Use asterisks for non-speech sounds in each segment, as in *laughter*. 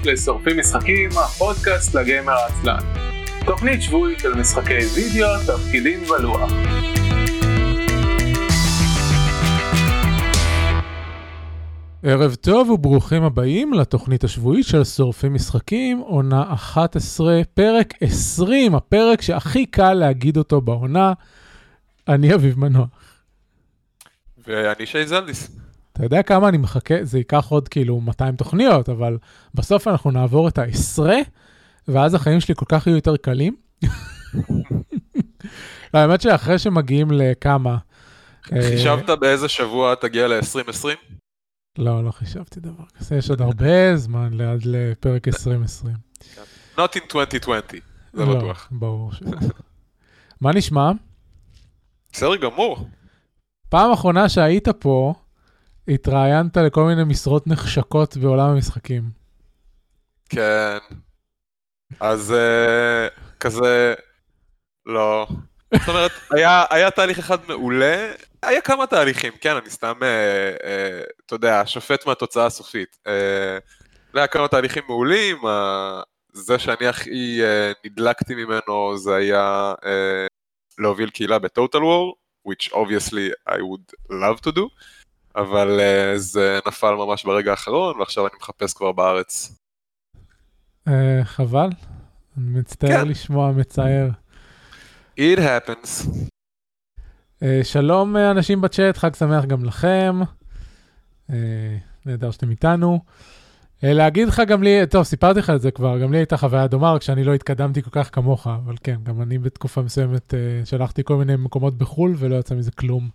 הבאות לשורפים משחקים, הפודקאסט לגיימר העצלן. תוכנית שבועית של משחקי וידאו, תפקידים ולוח. ערב טוב וברוכים הבאים לתוכנית השבועית של שורפים משחקים, עונה 11, פרק 20, הפרק שהכי קל להגיד אותו בעונה. אני אביב מנוח. ואני שי זלדיס. אתה יודע כמה אני מחכה, זה ייקח עוד כאילו 200 תוכניות, אבל בסוף אנחנו נעבור את העשרה, ואז החיים שלי כל כך יהיו יותר קלים. *laughs* לא, האמת שאחרי שמגיעים לכמה... אה, חישבת באיזה שבוע תגיע ל-2020? לא, לא חישבתי דבר כזה, יש עוד הרבה זמן עד לפרק 2020. Not in 2020, זה לא, בטוח. ברור שלא. מה נשמע? בסדר גמור. פעם אחרונה שהיית פה, התראיינת לכל מיני משרות נחשקות בעולם המשחקים. כן. אז אה, כזה, לא. זאת אומרת, היה, היה תהליך אחד מעולה, היה כמה תהליכים, כן, אני סתם, אה, אה, אתה יודע, שופט מהתוצאה הסופית. אה, היה כמה תהליכים מעולים, אה, זה שאני הכי אה, נדלקתי ממנו זה היה אה, להוביל קהילה ב-Total War, which obviously I would love to do, אבל אה, זה נפל ממש ברגע האחרון, ועכשיו אני מחפש כבר בארץ. אה, חבל, אני מצטער כן. לשמוע, מצער. It happens. אה, שלום אנשים בצ'אט, חג שמח גם לכם. נהדר שאתם איתנו. אה, להגיד לך גם לי, טוב, סיפרתי לך את זה כבר, גם לי הייתה חוויה דומה, רק שאני לא התקדמתי כל כך כמוך, אבל כן, גם אני בתקופה מסוימת אה, שלחתי כל מיני מקומות בחו"ל ולא יצא מזה כלום.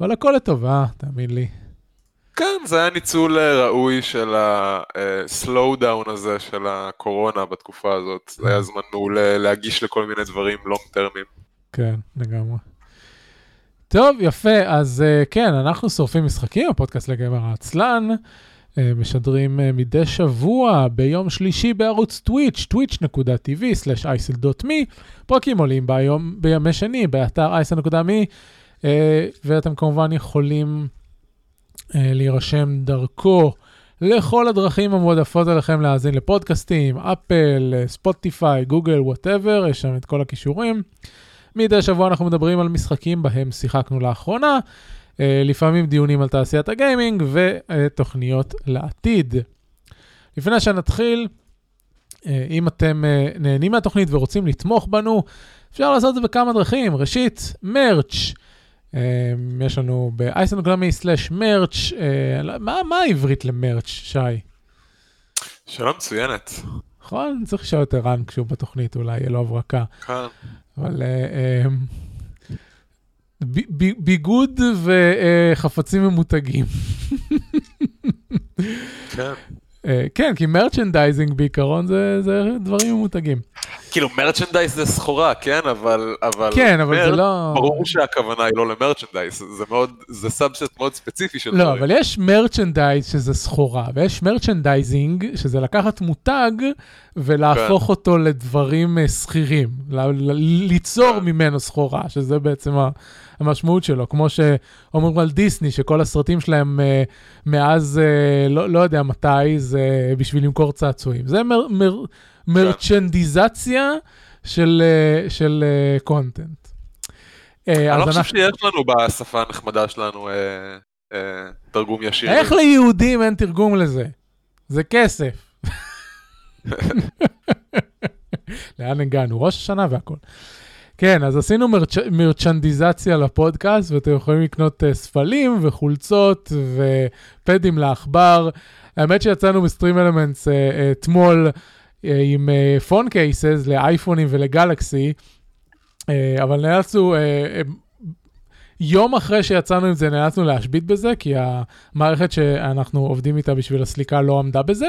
אבל הכל לטובה, תאמין לי. כן, זה היה ניצול אה, ראוי של ה-slow down הזה של הקורונה בתקופה הזאת. זה היה זמן מעולה להגיש לכל מיני דברים long termים. כן, לגמרי. טוב, יפה, אז uh, כן, אנחנו שורפים משחקים, הפודקאסט לגמר העצלן, uh, משדרים uh, מדי שבוע ביום שלישי בערוץ טוויץ', twitch.tv/isl.me, פרקים עולים ביום, בימי שני באתר isl.me, אה, ואתם כמובן יכולים להירשם דרכו לכל הדרכים המועדפות עליכם להאזין לפודקאסטים, אפל, אה, ספוטיפיי, גוגל, whatever, יש שם את כל הקישורים. מדי שבוע אנחנו מדברים על משחקים בהם שיחקנו לאחרונה, אה, לפעמים דיונים על תעשיית הגיימינג ותוכניות לעתיד. לפני שנתחיל, אה, אם אתם אה, נהנים מהתוכנית ורוצים לתמוך בנו, אפשר לעשות את זה בכמה דרכים. ראשית, מרץ'. יש לנו ב-isonogrammy/מרץ', מה מה העברית למרץ', שי? שאלה מצוינת. נכון? צריך לשאול את ערן כשהוא בתוכנית, אולי יהיה לו הברקה. כן. אבל אה, אה, ב- ב- ביגוד וחפצים ממותגים. כן. אה, כן, כי merchandising בעיקרון זה, זה דברים ממותגים. כאילו merchandise זה סחורה, כן, אבל... אבל כן, אבל זה מר- לא... ברור שהכוונה היא לא ל merchandise, זה מאוד, זה subset מאוד ספציפי של לא, דברים. אבל יש merchandise שזה סחורה, ויש merchandising שזה לקחת מותג ולהפוך כן. אותו לדברים אה, סחירים, ליצור כן. ממנו סחורה, שזה בעצם ה- המשמעות שלו, כמו שאומרים על דיסני, שכל הסרטים שלהם אה, מאז, אה, לא, לא יודע מתי, זה בשביל למכור צעצועים. זה מר, מר, מרצ'נדיזציה של, אה, של אה, קונטנט. אה, אני אז לא חושב אנחנו- שיש לנו בשפה הנחמדה שלנו אה, אה, תרגום ישיר. איך ליהודים אין תרגום לזה? זה כסף. *laughs* לאן הגענו? ראש השנה והכל. כן, אז עשינו מרצ'... מרצ'נדיזציה לפודקאסט, ואתם יכולים לקנות uh, ספלים וחולצות ופדים לעכבר. האמת שיצאנו בסטרים אלמנטס uh, אתמול uh, עם פון קייסס לאייפונים ולגלקסי, uh, אבל נאלצנו, יום אחרי שיצאנו עם זה נאלצנו להשבית בזה, כי המערכת שאנחנו עובדים איתה בשביל הסליקה לא עמדה בזה.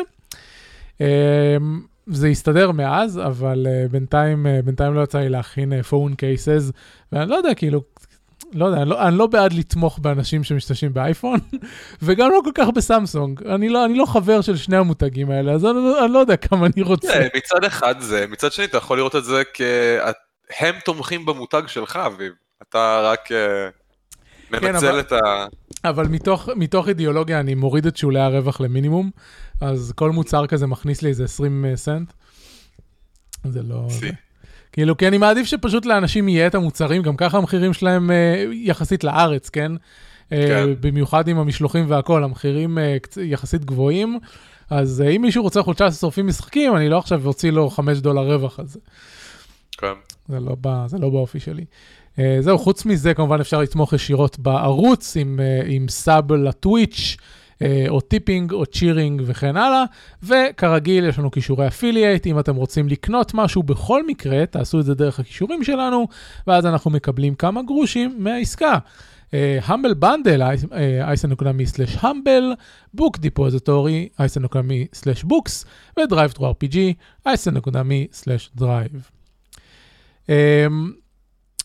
זה הסתדר מאז, אבל בינתיים, בינתיים לא יצא לי להכין פון קייסס, ואני לא יודע, כאילו, לא יודע, אני לא, אני לא בעד לתמוך באנשים שמשתמשים באייפון, *laughs* וגם לא כל כך בסמסונג. אני לא, אני לא חבר של שני המותגים האלה, אז אני, לא- אני לא יודע כמה אני רוצה. כן, מצד אחד זה, מצד שני אתה יכול לראות את זה כהם תומכים במותג שלך, אביב. אתה רק אה, כן, מנצל אבל- את ה... אבל מתוך, מתוך אידיאולוגיה אני מוריד את שולי הרווח למינימום, אז כל מוצר כזה מכניס לי איזה 20 סנט. זה לא... זה. כאילו, כי אני מעדיף שפשוט לאנשים יהיה את המוצרים, גם ככה המחירים שלהם אה, יחסית לארץ, כן? אה, כן. במיוחד עם המשלוחים והכל, המחירים אה, יחסית גבוהים. אז אם מישהו רוצה חולצה ששורפים משחקים, אני לא עכשיו אוציא לו 5 דולר רווח על זה. כן. זה לא, בא, זה לא באופי שלי. אה, זהו, חוץ מזה, כמובן אפשר לתמוך ישירות בערוץ עם, אה, עם sub לטוויץ', או tipping, או cheering וכן הלאה. וכרגיל, יש לנו קישורי affiliate, אם אתם רוצים לקנות משהו בכל מקרה, תעשו את זה דרך הקישורים שלנו, ואז אנחנו מקבלים כמה גרושים מהעסקה. Humble Bundle, isn.me/humble, Book Depository, isn.me/books, ו DriveThru RPG, isn.me/drive. אמ,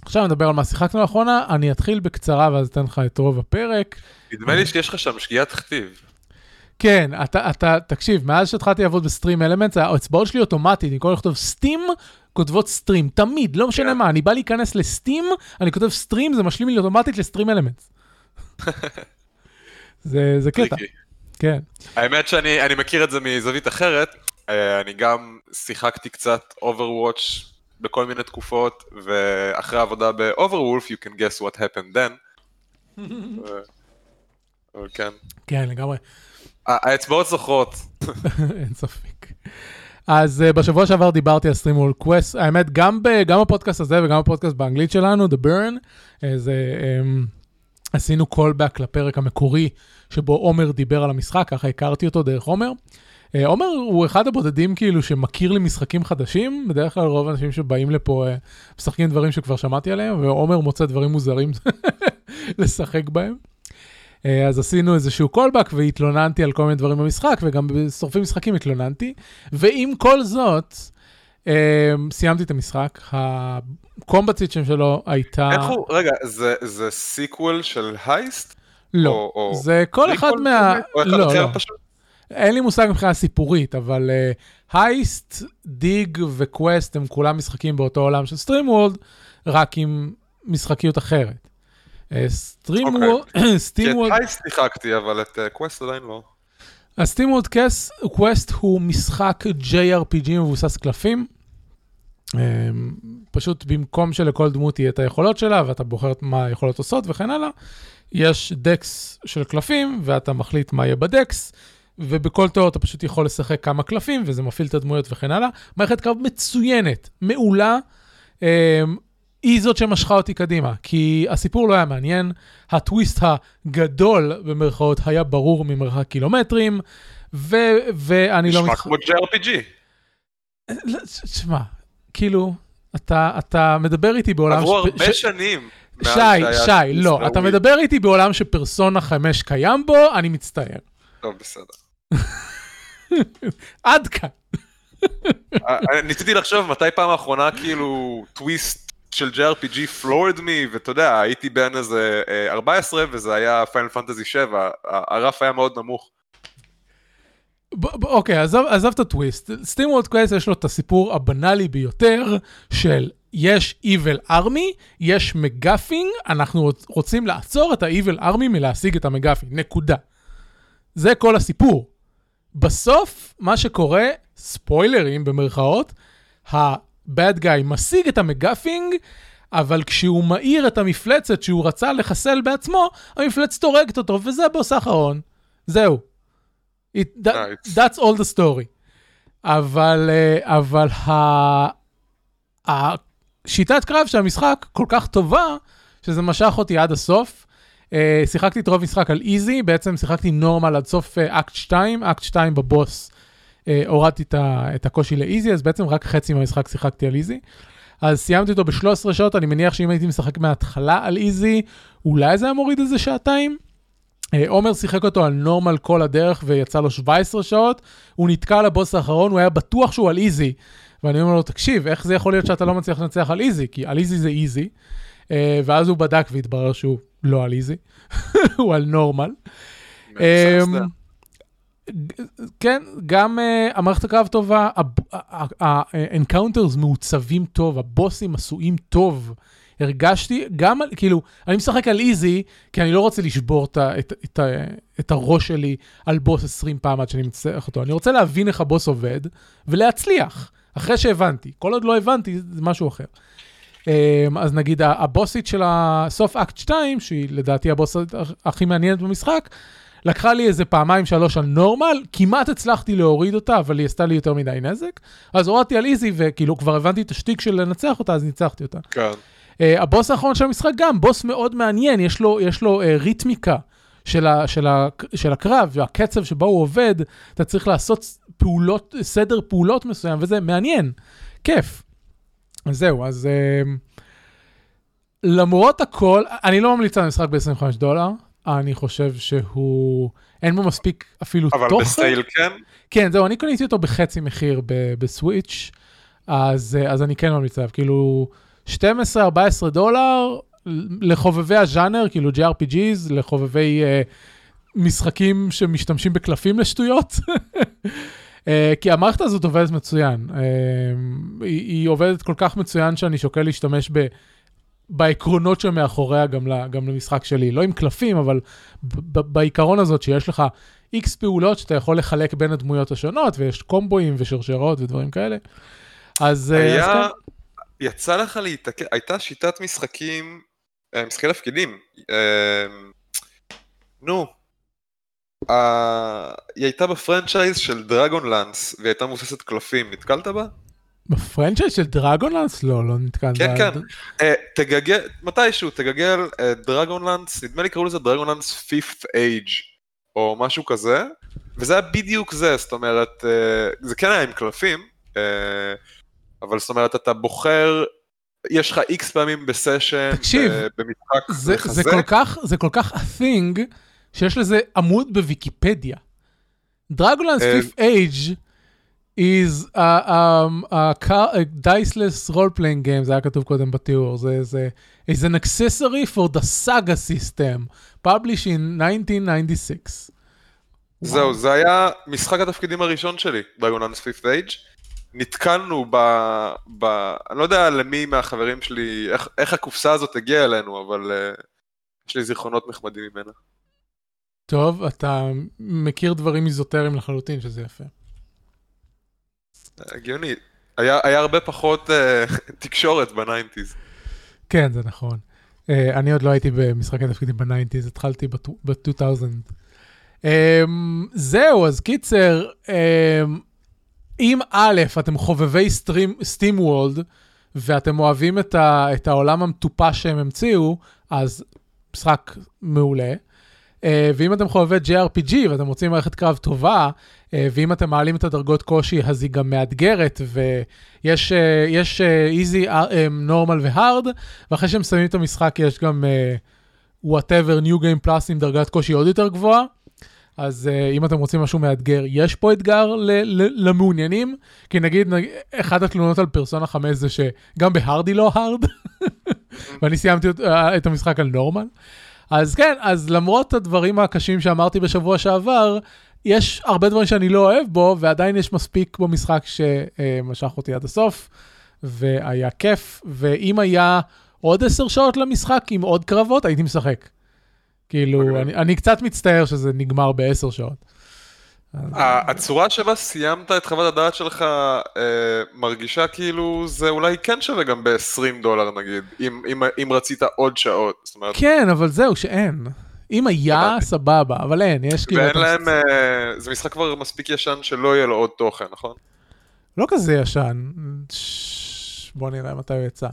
עכשיו נדבר על מה שיחקנו לאחרונה, אני אתחיל בקצרה ואז אתן לך את רוב הפרק. נדמה לי שיש לך שם שגיאת כתיב. כן, אתה, אתה, תקשיב, מאז שהתחלתי לעבוד בסטרים אלמנטס, האצבעות שלי אוטומטית, אני הזמן לכתוב סטים, כותבות סטרים, תמיד, לא משנה כן. מה, אני בא להיכנס לסטים, אני כותב סטרים, זה משלים לי אוטומטית לסטרים אלמנטס. *laughs* זה, זה קטע. כן. האמת שאני אני מכיר את זה מזווית אחרת, אה, אני גם שיחקתי קצת Overwatch בכל מיני תקופות, ואחרי העבודה ב-Overwolf you can guess what happened then. *laughs* אה, כן. כן, לגמרי. האצבעות זוכרות. *laughs* אין ספק. אז uh, בשבוע שעבר דיברתי על סטרים וול קווסט, האמת, גם, ב, גם בפודקאסט הזה וגם בפודקאסט באנגלית שלנו, The Burn, uh, זה, um, עשינו callback לפרק המקורי שבו עומר דיבר על המשחק, ככה הכרתי אותו דרך עומר. Uh, עומר הוא אחד הבודדים כאילו שמכיר לי משחקים חדשים, בדרך כלל רוב האנשים שבאים לפה uh, משחקים דברים שכבר שמעתי עליהם, ועומר מוצא דברים מוזרים *laughs* לשחק בהם. אה, אז עשינו איזשהו callback והתלוננתי על כל מיני דברים במשחק, וגם בשורפים משחקים התלוננתי. ועם כל זאת, אה, סיימתי את המשחק, הקומבציצ'ן שלו הייתה... איך הוא, רגע, זה- זה sequel של Heist? לא, או- או זה כל אחד מה... או אחד לא, אחר לא. פשוט? אין לי מושג מבחינה סיפורית, אבל Heist, Dig ו Quest הם כולם משחקים באותו עולם של SteamWorld, רק עם משחקיות אחרת. SteamWorld Heist שיחקתי, אבל את Quest עדיין לא. ה SteamWorld Quest הוא משחק JRPG מבוסס קלפים. אמ, פשוט במקום שלכל דמות יהיה את היכולות שלה ואתה בוחר מה היכולות עושות וכן הלאה, יש decks של קלפים ואתה מחליט מה יהיה ב decks, ובכל תיאור אתה פשוט יכול לשחק כמה קלפים וזה מפעיל את הדמויות וכן הלאה. מערכת קרב מצוינת, מעולה. היא זאת שמשכה אותי קדימה, כי הסיפור לא היה מעניין, הטוויסט הגדול במרכאות היה ברור ממרחק קילומטרים, ו- ואני לא... נשמע כמו JRPG. לא, תשמע, כאילו, אתה, אתה מדבר איתי בעולם... עברו שפ- הרבה ש- שנים. שי, שי, לא, אתה. מדבר איתי בעולם שפרסונה 5 קיים בו, אני מצטער. טוב, בסדר. *laughs* עד כאן. אה, אה, ניסיתי לחשוב מתי פעם האחרונה כאילו טוויסט של JRPG floored me, ואתה יודע, הייתי בן איזה אה, 14 וזה היה Final Fantasy 7, הרף היה מאוד נמוך. אוקיי, עזוב, עזוב את הטוויסט. SteamWorld Quest יש לו את הסיפור הבנאלי ביותר של יש Evil Army, יש MacGuffin, אנחנו רוצ- רוצים לעצור את ה-Evil Army מלהשיג את ה MacGuffin, נקודה. זה כל הסיפור. בסוף, מה שקורה, ספוילרים במרכאות, ה-bad guy משיג את ה MacGuffin, אבל כשהוא מעיר את המפלצת שהוא רצה לחסל בעצמו, המפלצת הורגת אותו, וזה הבוס האחרון. זהו. It, that, Nice. that's all the story. אבל, אה, אבל ה... השיטת קרב של המשחק כל כך טובה, שזה משך אותי עד הסוף. Uh, שיחקתי את רוב המשחק על easy, בעצם שיחקתי normal עד סוף אקט 2, אקט 2 בבוס הורדתי את, ה, את הקושי ל easy, אז בעצם רק חצי מהמשחק שיחקתי על easy. אז סיימתי אותו ב-13 שעות, אני מניח שאם הייתי משחק מההתחלה על easy, אולי זה היה מוריד איזה שעתיים. אה, עומר שיחק אותו על normal כל הדרך ויצא לו 17 שעות, הוא נתקע לבוס האחרון, הוא היה בטוח שהוא על easy. ואני אומר לו, תקשיב, איך זה יכול להיות שאתה לא מצליח לנצח על easy? כי על easy זה easy. אה, ואז הוא בדק והתברר שהוא לא על easy, *laughs* הוא על normal. כן, גם uh, המערכת הקרב טובה, ה encounters מעוצבים טוב, הבוסים עשויים טוב. הרגשתי גם, כאילו, אני משחק על easy, כי אני לא רוצה לשבור את, את, את, את הראש שלי על בוס 20 פעם עד שאני מצליח אותו. אני רוצה להבין איך הבוס עובד, ולהצליח, אחרי שהבנתי. כל עוד לא הבנתי, זה משהו אחר. אמ, אז נגיד הבוסית של הסוף אקט 2, שהיא לדעתי הבוסית הכי מעניינת במשחק, לקחה לי איזה פעמיים שלוש על נורמל, כמעט הצלחתי להוריד אותה, אבל היא עשתה לי יותר מדי נזק. אז הורדתי על איזי, וכאילו כבר הבנתי את השטיק של לנצח אותה, אז ניצחתי אותה. כן. Uh, הבוס האחרון של המשחק גם, בוס מאוד מעניין, יש לו, יש לו uh, ריתמיקה של, ה, של, ה, של הקרב, והקצב שבו הוא עובד, אתה צריך לעשות פעולות, סדר פעולות מסוים, וזה מעניין, כיף. אז זהו, אז uh, למרות הכל, אני לא ממליץ על המשחק ב-25 דולר, אני חושב שהוא, אין בו מספיק אפילו אבל תוכן. בסייל כן? כן, זהו, אני קניתי אותו בחצי מחיר ב- בסוויץ', אז, אז אני כן ממליץ עליו, כאילו 12-14 דולר לחובבי הז'אנר, כאילו JRPGs, לחובבי uh, משחקים שמשתמשים בקלפים לשטויות. Uh, *laughs* כי המערכת הזאת עובדת מצוין. Uh, היא, היא עובדת כל כך מצוין שאני שוקל להשתמש ב... בעקרונות שמאחוריה גם, ל, גם למשחק שלי. לא עם קלפים, אבל בעיקרון הזאת שיש לך איקס פעולות שאתה יכול לחלק בין הדמויות השונות, ויש קומבואים ושרשרות ודברים כאלה. אז... אה, אז היה... כן. יצא לך להתעכב, הייתה שיטת משחקים, אה, משחקי תפקידים. אה, נו. היא הייתה ב franchise של Dragonlance, והיא הייתה מבוססת קלפים, נתקלת בה? ב franchise של Dragonlance? לא, לא נתקלתי. כן, כן. אה, תגגל, מתישהו, תגגל Dragonlance, נדמה לי קראו לזה Dragonlance Fifth Age או משהו כזה, וזה היה בדיוק זה, זאת אומרת, אה, זה כן היה עם קלפים, אה, אבל זאת אומרת, אתה בוחר, יש לך איקס פעמים בסשן, תקשיב, במשחק זה, זה, כל כך, זה כל כך a thing, שיש לזה עמוד בוויקיפדיה. דרגולנס אה, Fifth Age is a, um, a, car, a diceless role-playing game, זה היה כתוב קודם בתיאור, זה, זה is an accessory for the saga system, published in 1996. זהו, זה היה משחק התפקידים הראשון שלי, Lance Fifth Age. נתקלנו ב... ב... אני לא יודע למי מהחברים שלי, איך, איך הקופסה הזאת הגיעה אלינו, אבל uh, יש לי זיכרונות נחמדים ממנה. טוב, אתה מכיר דברים איזוטריים לחלוטין, שזה יפה. הגיוני. היה, היה הרבה פחות uh, *laughs* תקשורת ב nineties. כן, זה נכון. Uh, אני עוד לא הייתי במשחקי תפקידים ב nineties, התחלתי ב-2000. Um, זהו, אז קיצר, um, אם א', אתם חובבי SteamWorld, ואתם אוהבים את, ה, את העולם המטופש שהם המציאו, אז משחק מעולה. Uh, ואם אתם חובבי JRPG ואתם רוצים מערכת קרב טובה, ואם אתם מעלים את הדרגות קושי, אז היא גם מאתגרת, ויש יש איזי, נורמל והארד, ואחרי שהם מסיימים את המשחק יש גם uh, whatever new game plus עם דרגת קושי עוד יותר גבוהה. אז uh, אם אתם רוצים משהו מאתגר, יש פה אתגר ל- ל- למעוניינים, כי נגיד, נגיד, אחת התלונות על פרסונה 5 זה שגם בהארדי לא הארד, *laughs* ואני סיימתי את, uh, את המשחק על נורמל. אז כן, אז למרות הדברים הקשים שאמרתי בשבוע שעבר, יש הרבה דברים שאני לא אוהב בו, ועדיין יש מספיק במשחק שמשך אותי עד הסוף, והיה כיף, ואם היה עוד עשר שעות למשחק עם עוד קרבות, הייתי משחק. כאילו, אני, אני קצת מצטער שזה נגמר בעשר שעות. הצורה שבה סיימת את חוות הדעת שלך אה, מרגישה כאילו זה אולי כן שווה גם ב-20 דולר נגיד, אם, אם, אם רצית עוד שעות. אומרת, כן, אבל זהו, שאין. אם היה, סבבה, אבל אין, יש כאילו... ואין להם, אה, זה משחק כבר מספיק ישן שלא יהיה לו עוד תוכן, נכון? לא כזה ישן. בוא נראה מתי הוא יצא.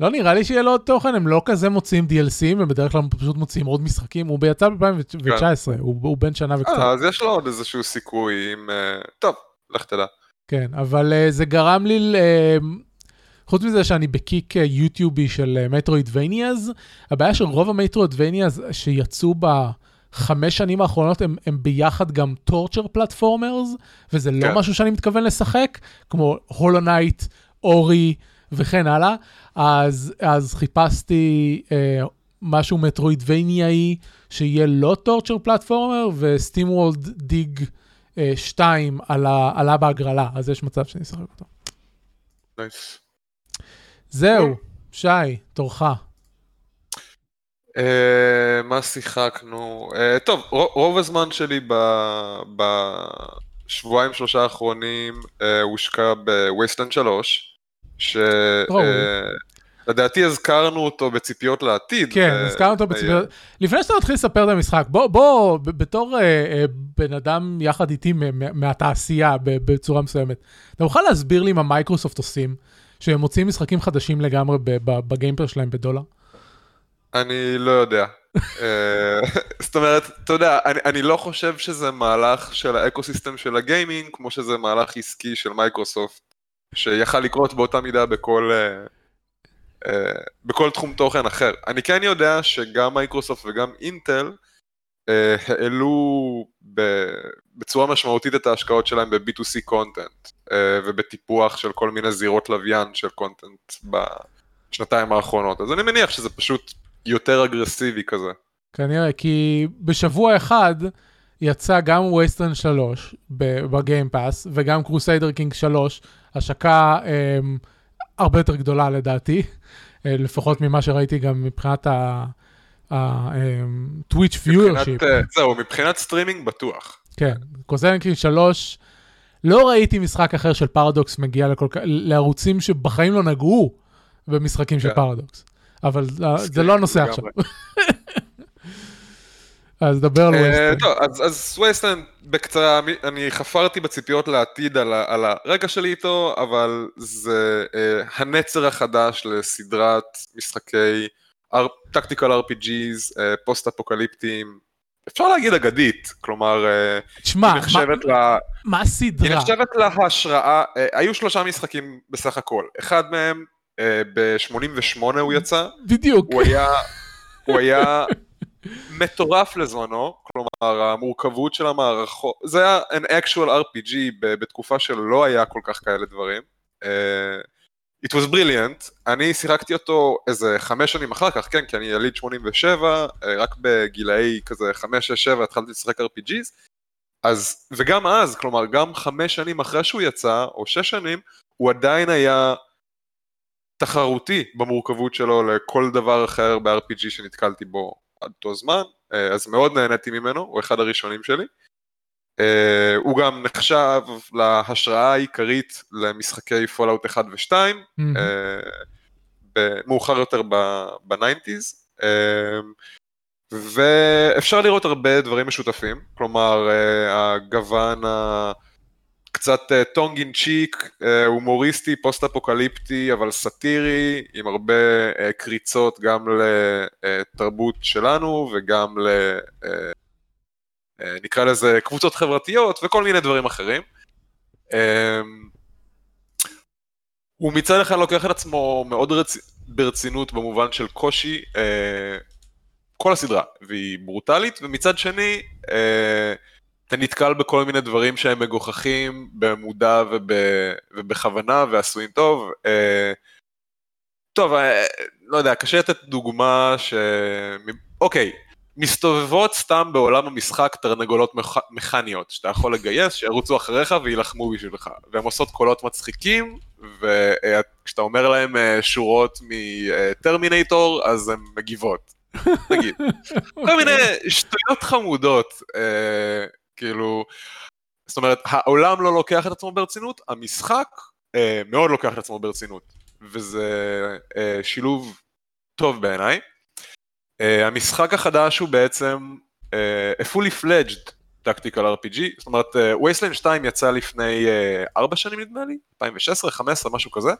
לא נראה לי שיהיה לו עוד תוכן, הם לא כזה מוציאים DLCים, הם בדרך כלל פשוט מוציאים עוד משחקים. הוא יצא ב-2019, הוא, הוא בן שנה וקצת. אה, אז יש לו עוד איזשהו סיכוי אם... אה, טוב, לך תדע. כן, אבל uh, זה גרם לי, uh, חוץ מזה שאני ב kick uh, יוטיובי של Metroidvanias, הבעיה של רוב ה Metroidvanias שיצאו בחמש שנים האחרונות הם, הם ביחד גם torture platformers, וזה לא כן. משהו שאני מתכוון לשחק, כמו Hollow Knight, Ori וכן הלאה, אז, אז חיפשתי uh, משהו מטרואידבניאי שיהיה לא torture platformer, ו SteamWorld Dig 2 עלה, עלה בהגרלה, אז יש מצב שאני אשחק אותו. Nice. זהו, שי, תורך. אה, מה שיחקנו? אה, טוב, רוב הזמן שלי בשבועיים שלושה האחרונים אה, הושקע ב Wasteland 3, ראוי. שלדעתי הזכרנו אותו בציפיות לעתיד. כן, אה, הזכרנו אותו בציפיות. לפני שאתה מתחיל לספר את המשחק, בוא, בוא, ב- בתור אה, אה, בן אדם יחד איתי מהתעשייה ב- בצורה מסוימת, אתה מוכן להסביר לי מה מייקרוסופט עושים, שהם מוציאים משחקים חדשים לגמרי ב Game Pass שלהם בדולר? אני לא יודע. אה, זאת אומרת, אתה יודע, אני, אני לא חושב שזה מהלך של ה ecosystem של הגיימינג, כמו שזה מהלך עסקי של מייקרוסופט, שיכל לקרות באותה מידה בכל, אה, אה, בכל תחום תוכן אחר. אני כן יודע שגם מייקרוסופט וגם אינטל אה, העלו ב, בצורה משמעותית את ההשקעות שלהם ב-B2C content, ובטיפוח של כל מיני זירות לוויין של content בשנתיים האחרונות. אז אני מניח שזה פשוט יותר אגרסיבי כזה. כנראה, כי בשבוע אחד יצא גם Wasteland 3 ב Game Pass, וגם Crusader Kings 3, השקה אמ, הרבה יותר גדולה לדעתי, אה, לפחות ממה שראיתי גם מבחינת ה-Twitch viewership. מבחינת, אה, זהו, מבחינת סטרימינג בטוח. כן, Crusader Kings 3, לא ראיתי משחק אחר של פרדוקס מגיע לכל כך, לערוצים שבחיים לא נגעו במשחקים של כן. פרדוקס. אבל אה, זה לא הנושא. עכשיו. *laughs* אז דבר על אה, Wasteland. טוב, אז- Wasteland, בקצרה, אני חפרתי בציפיות לעתיד על על הרקע שלי איתו, אבל זה אה, הנצר החדש לסדרת משחקי tactical RPGs, אה, פוסט אפוקליפטיים, אפשר להגיד אגדית, כלומר, אה, תשמע, היא מה- נחשבת. מה היא הסדרה? נחשבת להשראה, אה, היו שלושה משחקים בסך הכל, אחד מהם ב-88 הוא יצא, בדיוק. הוא היה, הוא היה מטורף לזמנו, כלומר המורכבות של המערכות, זה היה an actual RPG בתקופה שלא היה כל כך כאלה דברים. It was brilliant, אני שיחקתי אותו איזה חמש שנים אחר כך, כן, כי אני יליד 87, uh, רק בגילאי כזה חמש, שש, שבע התחלתי לשחק RPGs, אז, וגם אז, כלומר גם חמש שנים אחרי שהוא יצא, או שש שנים, הוא עדיין היה תחרותי במורכבות שלו לכל דבר אחר ב-RPG שנתקלתי בו עד אותו זמן, אה, אז מאוד נהניתי ממנו, הוא אחד הראשונים שלי. אה, הוא גם נחשב להשראה העיקרית למשחקי Fallout 1 ו-2, מהמם. מאוחר יותר ב nineties. ואפשר לראות הרבה דברים משותפים, כלומר אה, הגוון הקצת tongue in cheek, הומוריסטי, פוסט אפוקליפטי, אבל סאטירי, עם הרבה אה, קריצות גם לתרבות שלנו וגם ל... אה, נקרא לזה קבוצות חברתיות וכל מיני דברים אחרים. אה, הוא מצד אחד לוקח את עצמו מאוד רצ... ברצינות במובן של קושי, אה, כל הסדרה, והיא ברוטלית, ומצד שני, אתה נתקל בכל מיני דברים שהם מגוחכים במודע וב, ובכוונה ועשויים טוב. טוב, לא יודע, קשה לתת דוגמה ש... אוקיי, מסתובבות סתם בעולם המשחק תרנגולות מכ... מכניות, שאתה יכול לגייס, שירוצו אחריך ויילחמו בשבילך. והן עושות קולות מצחיקים, וכשאתה אומר להם אה, שורות מטרמינטור, אז הן מגיבות. *laughs* נגיד. כל מיני שטויות חמודות, אה, כאילו, זאת אומרת, העולם לא לוקח את עצמו ברצינות, המשחק אה, מאוד לוקח את עצמו ברצינות, וזה אה, שילוב טוב בעיניי. אה, המשחק החדש הוא בעצם אה, a fully fledged tactical RPG, זאת אומרת, וייסלנד 2 יצא לפני אה, 4 שנים נדמה לי, 2016, 15, משהו כזה,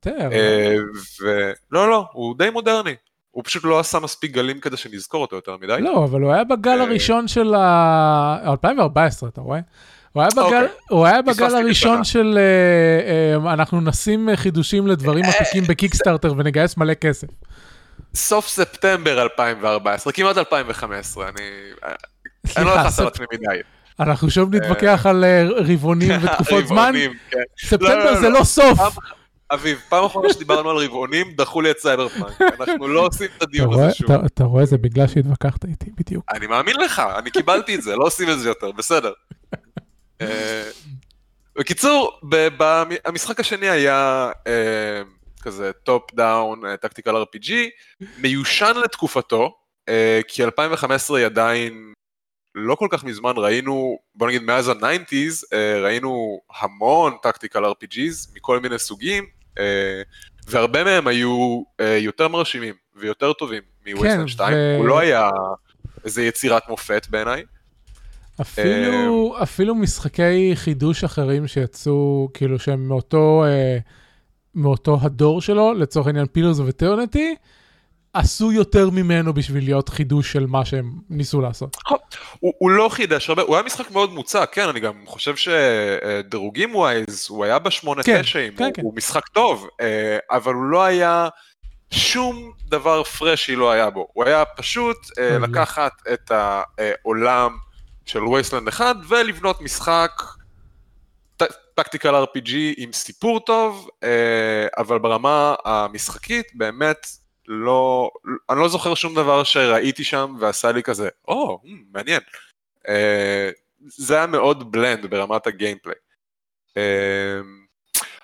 תראה, אה, ולא, לא, הוא די מודרני. הוא פשוט לא עשה מספיק גלים כדי שנזכור אותו יותר מדי. לא, אבל הוא היה בגל אה, הראשון של ה... 2014, אתה רואה? הוא היה בגל, אוקיי. הוא היה בגל הראשון. של אה, אה, אנחנו נשים חידושים לדברים עתיקים בקיקסטארטר ונגייס מלא כסף. סוף ספטמבר 2014, כמעט 2015, אני... אני לא סליחה, נכנס על עצמי מדי. אנחנו שוב נתווכח על אה, רבעונים *laughs* ותקופות זמן. כן. ספטמבר לא, לא, זה לא. לא סוף. אביב, פעם אחרונה שדיברנו על רבעונים, דחו לי את סייברפאנק. אנחנו לא עושים את הדיון הזה שוב. אתה- רואה, זה בגלל שהתווכחת איתי, בדיוק. אני מאמין לך, אני קיבלתי את זה, לא עושים את זה יותר, בסדר. אה, בקיצור, המשחק השני היה אה, כזה top down, tactical RPG, מיושן לתקופתו, אה, כי 2015 היא עדיין לא כל כך מזמן ראינו, בוא נגיד מאז ה-90's, אה, ראינו המון tactical RPGs מכל מיני סוגים, אה, והרבה מהם היו אה, יותר מרשימים ויותר טובים מ Wasteland 2, ו- הוא לא היה איזה יצירת מופת בעיניי. אפילו, אפילו משחקי חידוש אחרים שיצאו, כאילו שהם מאותו, אה, מאותו הדור שלו, לצורך העניין פילרס וטרנטי, עשו יותר ממנו בשביל להיות חידוש של מה שהם ניסו לעשות. הוא, הוא לא חידש הרבה, הוא היה משחק מאוד מוצק, כן, אני גם חושב שדירוגים ווייז, הוא היה בשמונה כן, תשעים, כן, הוא, כן. הוא משחק טוב, אה, אבל הוא לא היה, שום דבר פרשי לא היה בו, הוא היה פשוט אה. לקחת את העולם של וייסלנד 1 ולבנות משחק tactical RPG עם סיפור טוב, אה, אבל ברמה המשחקית באמת לא, אני לא זוכר שום דבר שראיתי שם ועשה לי כזה, או, oh, מעניין. אה, זה היה מאוד bland ברמת ה gameplay. אה,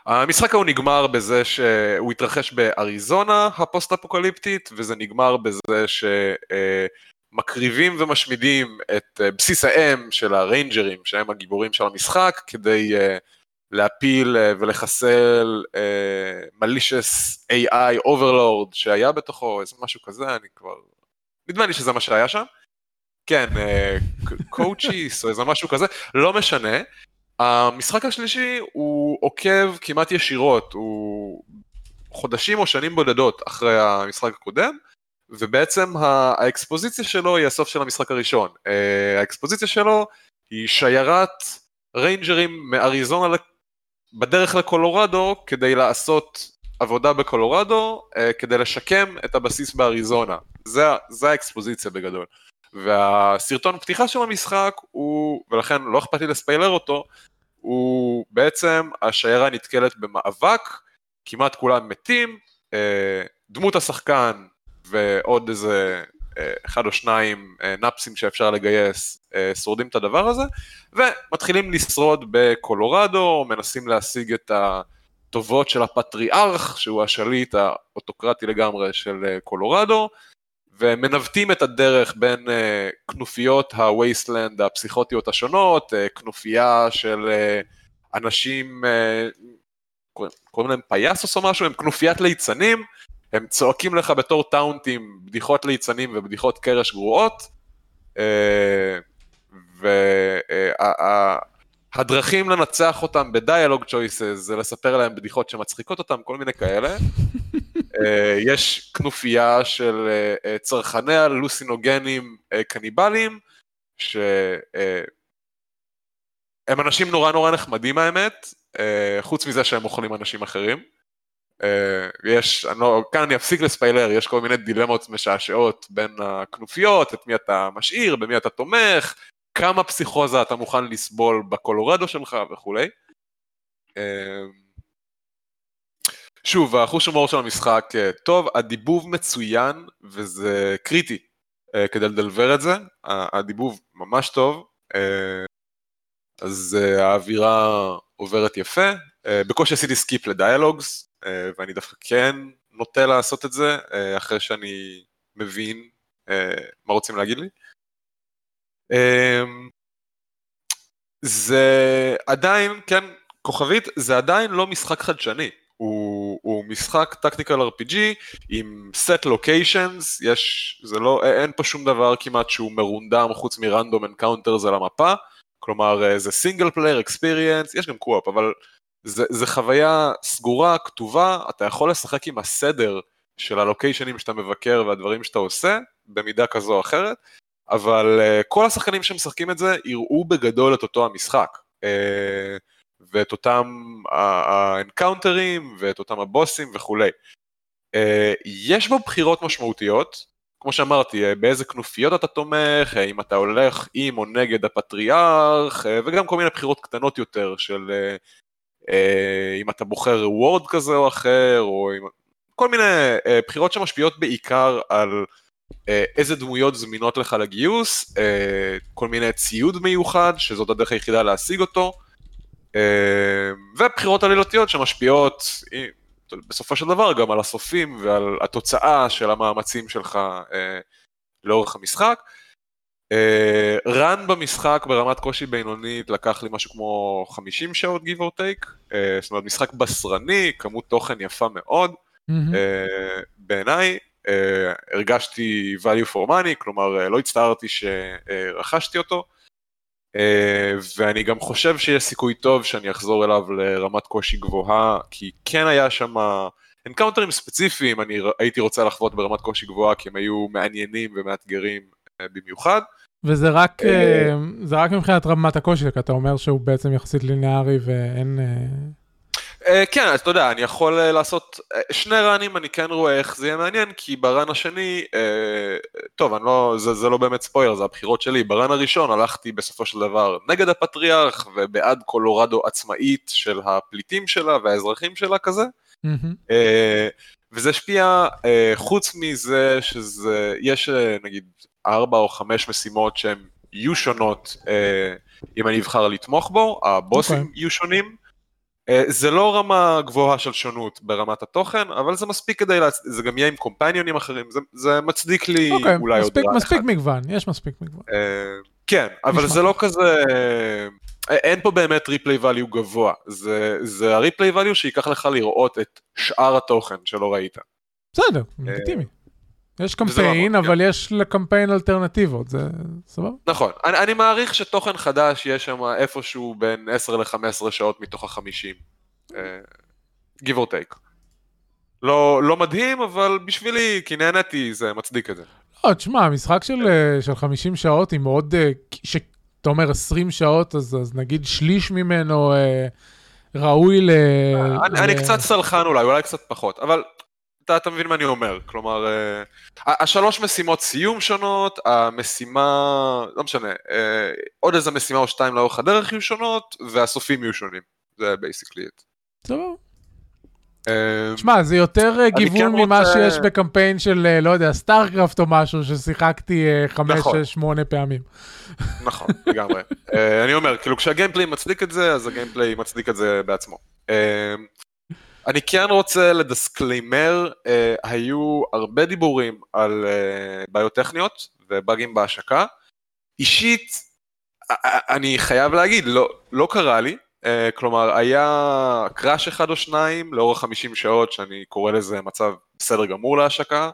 המשחק ההוא נגמר בזה שהוא התרחש באריזונה הפוסט-אפוקליפטית, וזה נגמר בזה שמקריבים ומשמידים את בסיס האם של הריינג'רים, שהם הגיבורים של המשחק, כדי אה, להפיל אה, ולחסל malicious AI overlord שהיה בתוכו, איזה משהו כזה, אני כבר... נדמה לי שזה מה שהיה שם. כן, Cochise או איזה משהו כזה, לא משנה. המשחק השלישי הוא עוקב כמעט ישירות, הוא חודשים או שנים בודדות אחרי המשחק הקודם, ובעצם האקספוזיציה שלו היא הסוף של המשחק הראשון. אה, האקספוזיציה שלו היא שיירת ריינג'רים מאריזונה בדרך לקולורדו כדי לעשות עבודה בקולורדו, אה, כדי לשקם את הבסיס באריזונה. זה, זה האקספוזיציה בגדול. והסרטון פתיחה של המשחק הוא, ולכן לא אכפת לי לספיילר אותו, הוא בעצם השיירה נתקלת במאבק, כמעט כולם מתים, אה, דמות השחקן ועוד איזה אחד או שניים אה, נאפסים שאפשר לגייס אה, שורדים את הדבר הזה, ומתחילים לשרוד בקולורדו, מנסים להשיג את הטובות של הפטריארך, שהוא השליט האוטוקרטי לגמרי של אה, קולורדו, ומנווטים את הדרך בין כנופיות הווייסלנד הפסיכוטיות השונות, כנופיה של אנשים, קוראים להם פייסוס או משהו, הם כנופיית ליצנים, הם צועקים לך בתור טאונטים בדיחות ליצנים ובדיחות קרש גרועות, uh, והדרכים לנצח אותם בדיאלוג צ'ויסס זה לספר להם בדיחות שמצחיקות אותם, כל מיני כאלה. *laughs* אה, יש כנופיה של אה, אה, צרכני הלוסינוגנים אה, קניבלים, שהם אנשים נורא נורא נחמדים האמת, אה, חוץ מזה שהם אוכלים אנשים אחרים. אה, יש, אני לא, כאן אני אפסיק לספיילר, יש כל מיני דילמות משעשעות בין הכנופיות, את מי אתה משאיר, במי אתה תומך, כמה פסיכוזה אתה מוכן לסבול בקולורדו שלך וכולי. אה, שוב, החוש הומור של המשחק אה, טוב, הדיבוב מצוין, וזה קריטי כדי לדלבר את זה, הדיבוב ממש טוב, אז האווירה עוברת יפה, בקושי עשיתי skip ל dialogues, אה, ואני דווקא כן נוטה לעשות את זה, אה, אחרי שאני מבין אה, מה רוצים להגיד לי. אה, זה עדיין, כן, כוכבית, זה עדיין לא משחק חדשני. הוא, הוא משחק tactical RPG עם set locations, יש, זה לא, אין פה שום דבר כמעט שהוא מרונדם חוץ מ random encounters על המפה, כלומר אה, זה single player experience, יש גם co-op, אבל זה, זה חוויה סגורה, כתובה, אתה יכול לשחק עם הסדר של הלוקיישנים שאתה מבקר והדברים שאתה עושה, במידה כזו או אחרת, אבל uh, כל השחקנים שמשחקים את זה יראו בגדול את אותו המשחק. Uh, ואת אותם האנקאונטרים ואת אותם הבוסים וכולי. Uh, יש בו בחירות משמעותיות, כמו שאמרתי, באיזה כנופיות אתה תומך, אם אתה הולך עם או נגד הפטריארך, וגם כל מיני בחירות קטנות יותר של אם אתה בוחר וורד כזה או אחר, או אם... כל מיני uh, בחירות שמשפיעות בעיקר על uh, איזה דמויות זמינות לך לגיוס, כל מיני ציוד מיוחד, שזאת הדרך היחידה להשיג אותו, אה, ובחירות עלילתיות שמשפיעות אה, בסופו של דבר גם על הסופים ועל התוצאה של המאמצים שלך אה, לאורך המשחק. רן במשחק ברמת קושי בינונית לקח לי משהו כמו 50 שעות give or take, זאת אומרת משחק בשרני, כמות תוכן יפה מאוד. בעיניי, הרגשתי value for money, כלומר לא הצטערתי שרכשתי אותו. Uh, ואני גם חושב שיש סיכוי טוב שאני אחזור אליו לרמת קושי גבוהה, כי כן היה שם אנקאונטרים ספציפיים, אני הייתי רוצה לחוות ברמת קושי גבוהה, כי הם היו מעניינים ומאתגרים uh, במיוחד. וזה רק, uh, זה רק מבחינת רמת הקושי, כי אתה אומר שהוא בעצם יחסית לינארי ואין... Uh, כן, אז אתה יודע, אני יכול לעשות שני ראנים, אני כן רואה איך זה יהיה מעניין, כי ב run השני, טוב, אני לא, זה, זה לא באמת ספוילר, זה הבחירות שלי, ברן הראשון הלכתי בסופו של דבר נגד הפטריארך ובעד קולורדו עצמאית של הפליטים שלה והאזרחים שלה כזה, mm-hmm. וזה השפיע, חוץ מזה שזה, יש נגיד ארבע או חמש משימות שהן יהיו שונות uh, אם אני אבחר לתמוך בו, הבוסים okay. אוקיי. יהיו שונים. אה, זה לא רמה גבוהה של שונות ברמת התוכן, אבל זה מספיק כדי, לה... זה גם יהיה עם קומפניונים אחרים, זה, זה מצדיק לי okay, אוקיי, אולי מספיק, עוד רע מספיק מגוון, יש מספיק מגוון. Uh, כן, אבל זה לא כזה, אין פה באמת ריפליי ואליו גבוה, זה, זה הריפליי ואליו שייקח לך לראות את שאר התוכן שלא ראית. בסדר, לגיטימי. יש קמפיין, לא אבל יש לקמפיין אלטרנטיבות, זה סבבה? נכון, אני, אני מעריך שתוכן חדש יש שם איפשהו בין 10 ל-15 שעות מתוך ה-50. Uh, give or take. לא, לא מדהים, אבל בשבילי, כי נהניתי, זה מצדיק את זה. לא, תשמע, משחק של, אה, של 50 שעות היא מאוד, אה, שאתה אומר 20 שעות, אז, אז נגיד שליש ממנו אה, ראוי ל... אני, ל... אני קצת סלחן אולי, אולי קצת פחות, אבל אתה, אתה מבין מה אני אומר, כלומר, uh, השלוש משימות סיום שונות, המשימה, לא משנה, uh, עוד איזה משימה או שתיים לאורך הדרך יהיו שונות, והסופים יהיו שונים, זה basically את. טוב. תשמע, זה יותר גיוון כן ממה רוצה... שיש בקמפיין של, לא יודע, StarCraft או משהו, ששיחקתי חמש, נכון. שש, שמונה פעמים. נכון, לגמרי. *laughs* אני אומר, כאילו כשה gameplay מצדיק את זה, אז ה gameplay מצדיק את זה בעצמו. אני כן רוצה ל disclaimer, אה, היו הרבה דיבורים על אה, בעיות טכניות ובאגים בהשקה. אישית, אני חייב להגיד, לא, לא קרה לי, אה, כלומר היה קראש אחד או שניים לאורך 50 שעות שאני קורא לזה מצב בסדר גמור להשקה,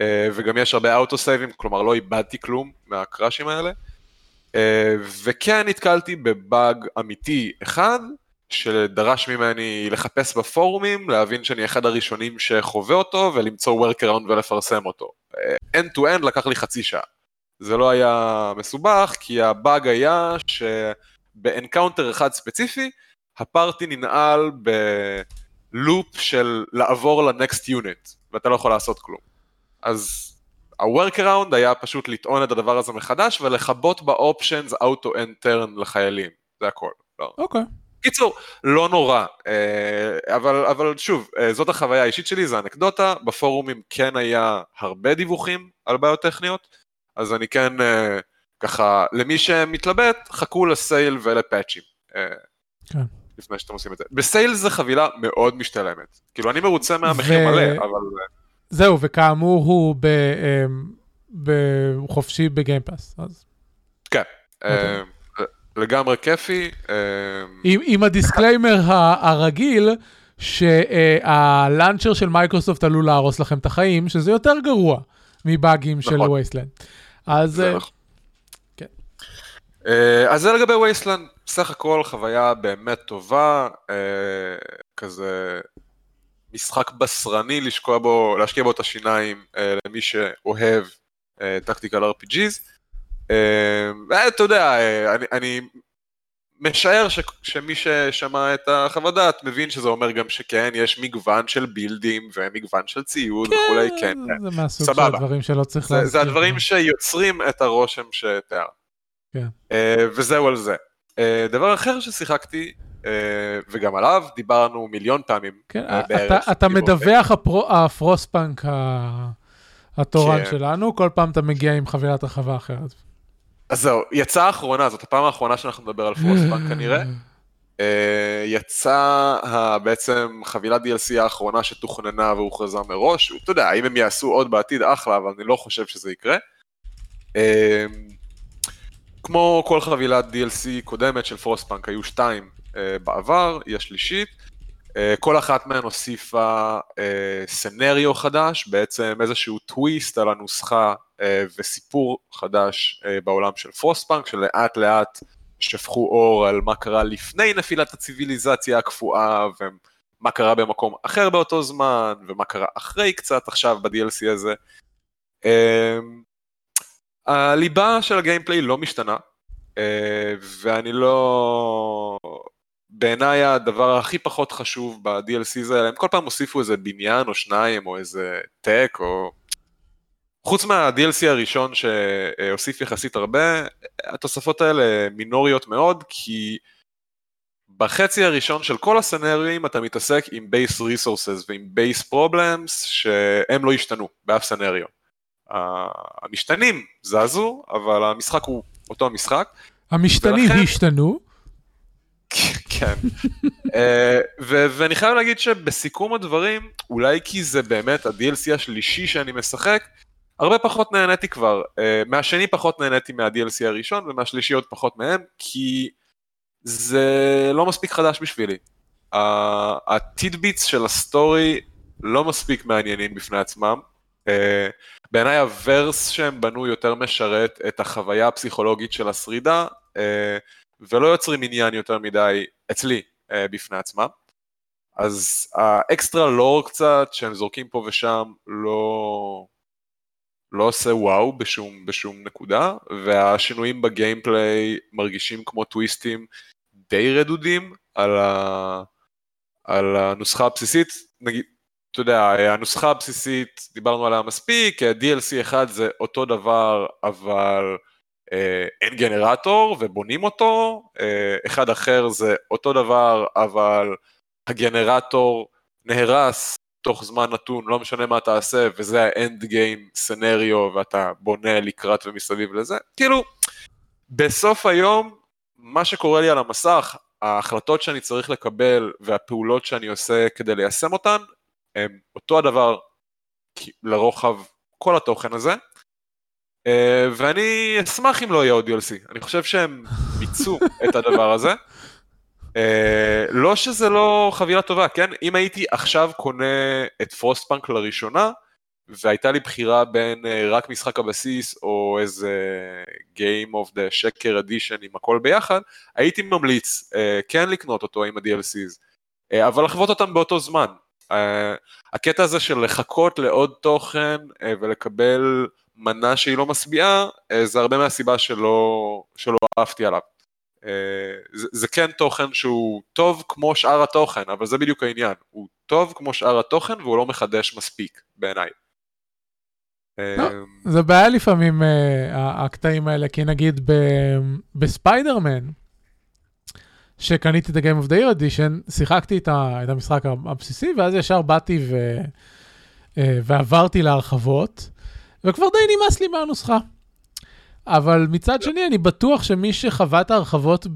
אה, וגם יש הרבה אוטו סייבים, כלומר לא איבדתי כלום מהקראשים האלה. אה, וכן נתקלתי בבאג אמיתי אחד, שדרש ממני לחפש בפורומים, להבין שאני אחד הראשונים שחווה אותו ולמצוא workaround ולפרסם אותו. end to end לקח לי חצי שעה. זה לא היה מסובך, כי הבאג היה שב encounter אחד ספציפי, ה party ננעל ב loop של לעבור ל next unit, ואתה לא יכול לעשות כלום. אז ה-workaround היה פשוט לטעון את הדבר הזה מחדש ולכבות ב options auto end turn לחיילים, זה הכל. אוקיי. לא. Okay. קיצור, לא נורא, אה, אבל, אבל שוב, אה, זאת החוויה האישית שלי, זה אנקדוטה, בפורומים כן היה הרבה דיווחים על בעיות טכניות, אז אני כן אה, ככה, למי שמתלבט, חכו ל sale ולפאצ'ים. כן. לפני שאתם עושים את זה. ב sale זה חבילה מאוד משתלמת. כאילו, אני מרוצה מהמחיר ו... מלא, אבל... זהו, וכאמור הוא ב... בחופשי ב Game Pass, אז... כן. Okay. לגמרי כיפי. אמ, עם, עם ה disclaimer הרגיל, שה launcher של מייקרוסופט עלול להרוס לכם את החיים, שזה יותר גרוע מבאגים נכון. של וייסלנד. אז... אה. כן. אה, אז זה לגבי וייסלנד, סך הכל חוויה באמת טובה, אה, כזה משחק בשרני לשקוע בו, להשקיע בו את השיניים למי שאוהב טקטיקל RPGs. אה, אתה יודע, אה, אני, אני משער ש, שמי ששמע את החוות דעת מבין שזה אומר גם שכן, יש מגוון של בילדים ומגוון של ציוד כן, וכולי, כן, זה כן, מהסוג של הדברים שלא צריך להזכיר. זה הדברים שיוצרים את הרושם שתיאר. כן. Uh, וזהו על זה. Uh, דבר אחר ששיחקתי, uh, וגם עליו דיברנו מיליון פעמים כן, uh, בערך. אתה, אתה מדווח הפרו, הפרוסטפאנק התורן כן. שלנו, כל פעם אתה מגיע עם חבילת הרחבה אחרת. אז זהו, יצאה האחרונה, זאת הפעם האחרונה שאנחנו נדבר על Frostpunk כנראה. Uh, יצאה בעצם חבילת DLC האחרונה שתוכננה והוכרזה מראש, אתה יודע, האם הם יעשו עוד בעתיד אחלה, אבל אני לא חושב שזה יקרה. אה, כמו כל חבילת DLC קודמת של Frostpunk, היו שתיים אה, בעבר, היא השלישית. אה, כל אחת מהן הוסיפה אה, scenario חדש, בעצם איזשהו טוויסט על הנוסחה אה, וסיפור חדש אה, בעולם של Frostpunk, שלאט לאט שפכו אור על מה קרה לפני נפילת הציוויליזציה הקפואה, ומה קרה במקום אחר באותו זמן, ומה קרה אחרי קצת עכשיו ב-DLC הזה. אה, הליבה של הגיימפליי לא משתנה, אה, ואני לא... בעיניי הדבר הכי פחות חשוב ב-DLCs האלה, הם כל פעם הוסיפו איזה בניין או שניים או איזה טק או... חוץ מה-DLC הראשון שהוסיף יחסית הרבה, התוספות האלה מינוריות מאוד, כי בחצי הראשון של כל הסצנריונים אתה מתעסק עם base resources ועם base problems שהם לא השתנו באף סצנריו. המשתנים זזו, אבל המשחק הוא אותו המשחק. המשתנים ולכן... השתנו. כן. אה, ואני חייב להגיד שבסיכום הדברים, אולי כי זה באמת ה-DLC השלישי שאני משחק, הרבה פחות נהניתי כבר. Uh, מהשני פחות נהניתי מה-DLC הראשון, ומהשלישי עוד פחות מהם, כי זה לא מספיק חדש בשבילי. ה tidbits של ה story לא מספיק מעניינים בפני עצמם. Uh, בעיניי הוורס שהם בנו יותר משרת את החוויה הפסיכולוגית של השרידה, uh, ולא יוצרים עניין יותר מדי אצלי uh, בפני עצמם. אז האקסטרה לור קצת שהם זורקים פה ושם לא, לא עושה וואו בשום, בשום נקודה, והשינויים בגיימפליי מרגישים כמו טוויסטים די רדודים על, ה, על הנוסחה הבסיסית. נגיד, אתה יודע, הנוסחה הבסיסית, דיברנו עליה מספיק, DLC אחד זה אותו דבר, אבל אה, אין גנרטור ובונים אותו, אה, אחד אחר זה אותו דבר, אבל הגנרטור נהרס תוך זמן נתון, לא משנה מה תעשה, וזה האנד גיים סנריו, ואתה בונה לקראת ומסביב לזה. כאילו, בסוף היום, מה שקורה לי על המסך, ההחלטות שאני צריך לקבל והפעולות שאני עושה כדי ליישם אותן, הם אותו הדבר לרוחב כל התוכן הזה. אה, ואני אשמח אם לא יהיה עוד DLC, אני חושב שהם מיצו את הדבר הזה. Uh, לא שזה לא חבילה טובה, כן? אם הייתי עכשיו קונה את פרוסט פאנק לראשונה, והייתה לי בחירה בין uh, רק משחק הבסיס או איזה Game of the שקר אדישן עם הכל ביחד, הייתי ממליץ uh, כן לקנות אותו עם ה-DLCs, אבל לחוות אותם באותו זמן. Uh, הקטע הזה של לחכות לעוד תוכן uh, ולקבל מנה שהיא לא משביעה, uh, זה הרבה מהסיבה שלא, שלא אהבתי עליו. אה, זה, זה כן תוכן שהוא טוב כמו שאר התוכן, אבל זה בדיוק העניין, הוא טוב כמו שאר התוכן והוא לא מחדש מספיק בעיניי. לא, זה בעיה לפעמים אה, הקטעים האלה, כי נגיד בספיידרמן, שקניתי את ה-Game of the Year Edition, שיחקתי את, ה, את המשחק הבסיסי, ואז ישר באתי ו, אה, ועברתי להרחבות, וכבר די נמאס לי מהנוסחה. אבל מצד שני, אני בטוח שמי שחווה את ההרחבות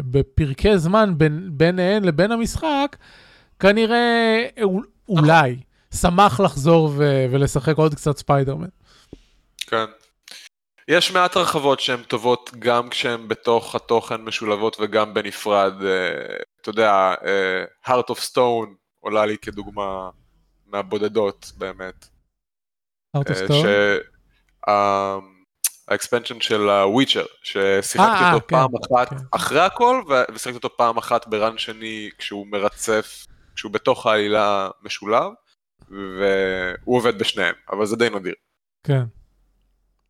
בפרקי זמן בין, ביניהן לבין המשחק, כנראה אולי שמח לחזור ו- ולשחק עוד קצת ספיידרמן. כן. יש מעט הרחבות שהן טובות גם כשהן בתוך התוכן משולבות וגם בנפרד. אה, אתה יודע, אה, Heart of Stone עולה לי כדוגמה מהבודדות באמת. Heart of אה, Stone? ש... ה expansion של ה Witcher, ששיחקתי 아, אה, אותו כן, פעם אחת כן. אחרי הכל, ושיחקתי אותו פעם אחת בראן שני כשהוא מרצף, כשהוא בתוך העלילה משולב, והוא עובד בשניהם, אבל זה די נדיר. כן.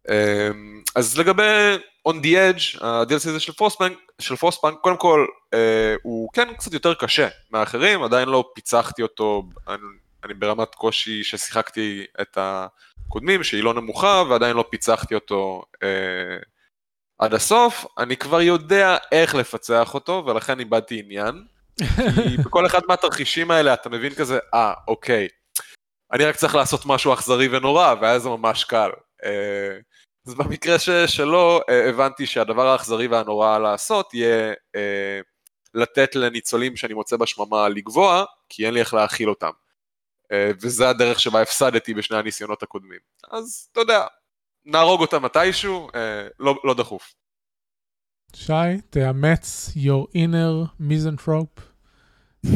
אמ, אז לגבי On the Edge, ה-DLC הזה של פרוספנק, של פרוספנק, קודם כל, אה, הוא כן קצת יותר קשה מהאחרים, עדיין לא פיצחתי אותו, אני, אני ברמת קושי ששיחקתי את ה... קודמים שהיא לא נמוכה ועדיין לא פיצחתי אותו אה, עד הסוף, אני כבר יודע איך לפצח אותו ולכן איבדתי עניין. כי *laughs* בכל אחד מהתרחישים האלה אתה מבין כזה, אה, אוקיי, אני רק צריך לעשות משהו אכזרי ונורא ואז זה ממש קל. אה, אז במקרה ש, שלו אה, הבנתי שהדבר האכזרי והנורא לעשות יהיה אה, לתת לניצולים שאני מוצא בשממה לגבוה, כי אין לי איך להאכיל אותם. אה, וזה הדרך שבה הפסדתי בשני הניסיונות הקודמים. אז אתה יודע, נהרוג אותה מתישהו, אה, לא, לא דחוף. שי, תאמץ your inner misanthrope. *laughs*